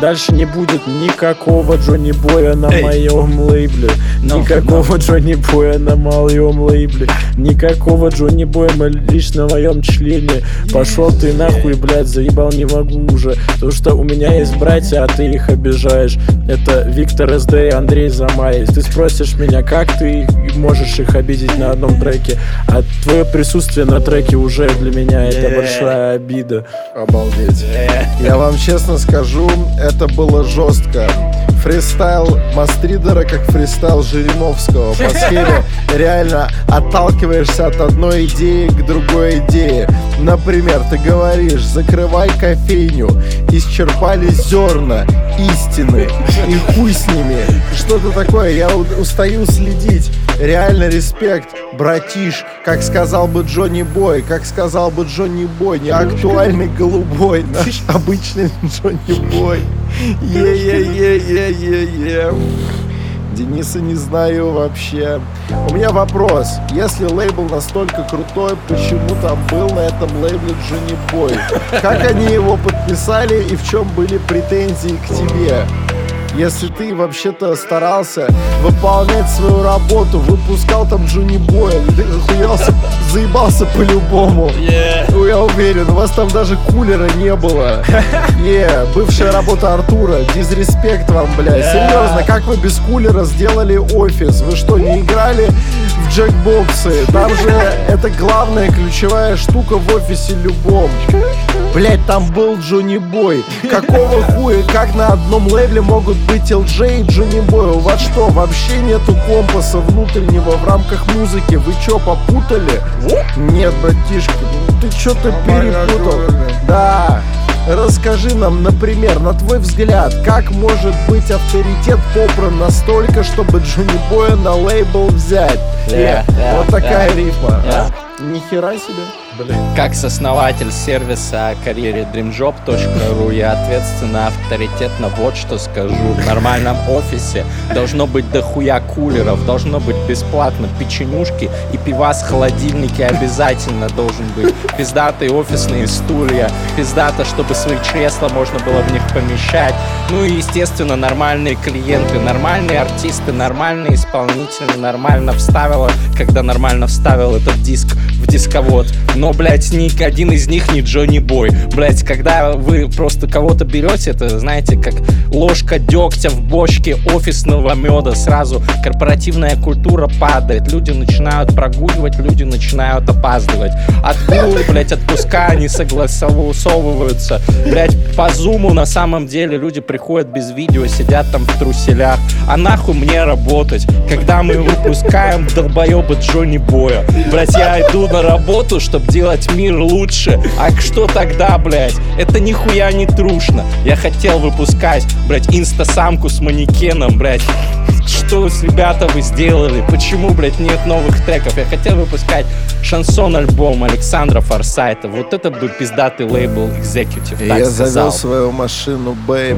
Дальше не будет никакого Джонни Боя на моем лейбле. Никакого Джонни Боя на моем лейбле. Никакого Джонни Боя лишь на моем члене. Пошел ты нахуй, блядь, заебал, не могу уже. Потому что у меня есть братья, а ты их обижаешь. Это Виктор СД и Андрей Замаев. Ты спросишь меня, как ты можешь их обидеть на одном треке? А твое присутствие на треке уже для меня это большая обида. Обалдеть. Я вам честно скажу, это было жестко фристайл Мастридера как фристайл Жириновского. По схеме реально отталкиваешься от одной идеи к другой идее. Например, ты говоришь, закрывай кофейню, исчерпали зерна истины и хуй с ними. Что-то такое, я устаю следить. Реально респект, братиш, как сказал бы Джонни Бой, как сказал бы Джонни Бой, не актуальный голубой, наш обычный Джонни Бой. Е-е-е-е-е-е. Дениса не знаю вообще. У меня вопрос. Если лейбл настолько крутой, почему там был на этом лейбле Джонни Бой? Как они его подписали и в чем были претензии к тебе? Если ты вообще-то старался выполнять свою работу, выпускал там Джуни Боя, ты охуелся, заебался по-любому. Ну, я уверен, у вас там даже кулера не было. Не, бывшая работа Артура, дизреспект вам, блядь. Серьезно, как вы без кулера сделали офис? Вы что, не играли в джекбоксы? Там же это главная ключевая штука в офисе любом. Блять, там был Джонни Бой. Какого хуя, как на одном левеле могут быть LJ и Джонни Бой? У вас что, вообще нету компаса внутреннего в рамках музыки? Вы чё, попутали? Нет, братишки, ну ты чё ты перепутал? Да, Расскажи нам, например, на твой взгляд, как может быть авторитет попран настолько, чтобы Джонни Боя на лейбл взять? Yeah, yeah, вот такая yeah. рифма. Yeah. а? Нихера себе. Как сооснователь сервиса карьере dreamjob.ru я ответственно авторитетно вот что скажу. В нормальном офисе должно быть дохуя кулеров, должно быть бесплатно печенюшки и пивас в холодильнике обязательно должен быть. Пиздатые офисные стулья, пиздато, чтобы свои кресла можно было в них помещать. Ну и, естественно, нормальные клиенты, нормальные артисты, нормальные исполнители, нормально вставила, когда нормально вставил этот диск в дисковод. Но, блядь, ни один из них не Джонни Бой. Блядь, когда вы просто кого-то берете, это, знаете, как ложка дегтя в бочке офисного меда. Сразу корпоративная культура падает. Люди начинают прогуливать, люди начинают опаздывать. Отгулы, блядь, отпуска не согласовываются. Блядь, по зуму на самом деле люди приходят без видео, сидят там в труселях. А нахуй мне работать, когда мы выпускаем долбоеба Джонни Боя? Блядь, я иду на работу, чтобы делать мир лучше. А что тогда, блядь? Это нихуя не трушно. Я хотел выпускать, блядь, инстасамку с манекеном, блядь. Что с ребята вы сделали? Почему, блядь, нет новых треков? Я хотел выпускать шансон-альбом Александра Форсайта. Вот это бы пиздатый лейбл Executive, Я сказал. завел свою машину, бейб.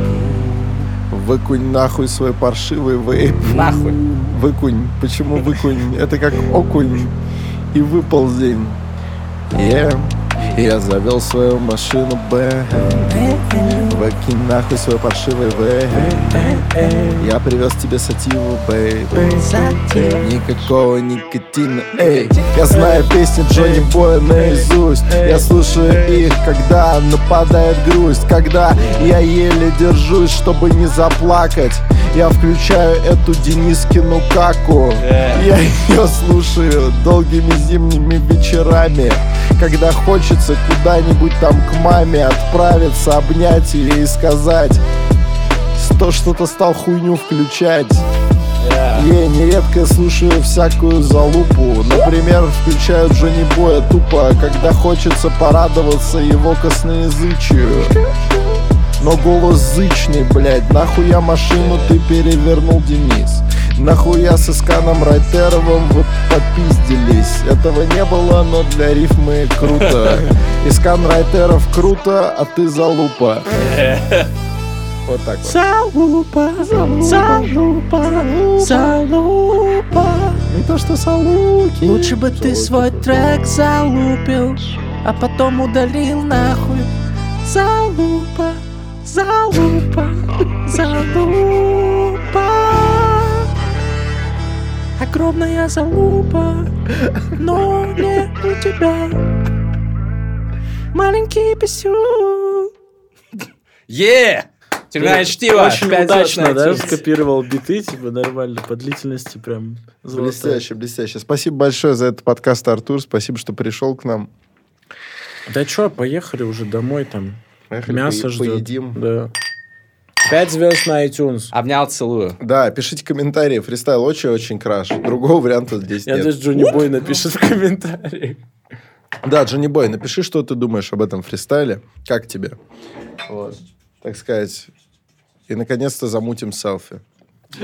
Выкунь нахуй свой паршивый вейп. Нахуй. Выкунь. Почему выкунь? Это как окунь и выползень. Yeah. Я завел свою машину, б. Выкинь нахуй свой паршивый вейп. Я привез тебе сативу, бейб. Никакого никотина, эй Я знаю песни Джонни Боя наизусть Я слушаю их, когда нападает грусть Когда я еле держусь, чтобы не заплакать Я включаю эту Денискину каку. Я ее слушаю долгими зимними вечерами. Когда хочется куда-нибудь там к маме Отправиться, обнять ее и сказать То что-то стал хуйню включать я нередко слушаю всякую залупу. Например, включаю Джонни Боя тупо Когда хочется порадоваться его косноязычию Но голос зычный, блядь Нахуя машину ты перевернул, Денис? Нахуя с Исканом Райтеровым вы попиздились? Этого не было, но для рифмы круто [laughs] Искан Райтеров круто, а ты залупа [laughs] Вот так вот Залупа, залупа, залупа. Не то что салуки Лучше бы ты свой трек залупил, а потом удалил нахуй. Залупа, залупа, залупа. Огромная залупа, но не у тебя. Маленький писюн. Е! Тюрьма чтиво. Очень Пять удачно, да, скопировал биты, типа, нормально, по длительности прям золотая. Блестяще, блестяще. Спасибо большое за этот подкаст, Артур. Спасибо, что пришел к нам. Да что, поехали уже домой там. Поехали, Мясо по- ждет. поедим. Да. Пять звезд на iTunes. Обнял, целую. Да, пишите комментарии. Фристайл очень-очень краш. Другого варианта здесь Я нет. даже Джонни Бой напишет в комментариях. Да, Джонни Бой, напиши, что ты думаешь об этом фристайле. Как тебе? Вот. Так сказать. И, наконец-то, замутим селфи. [laughs]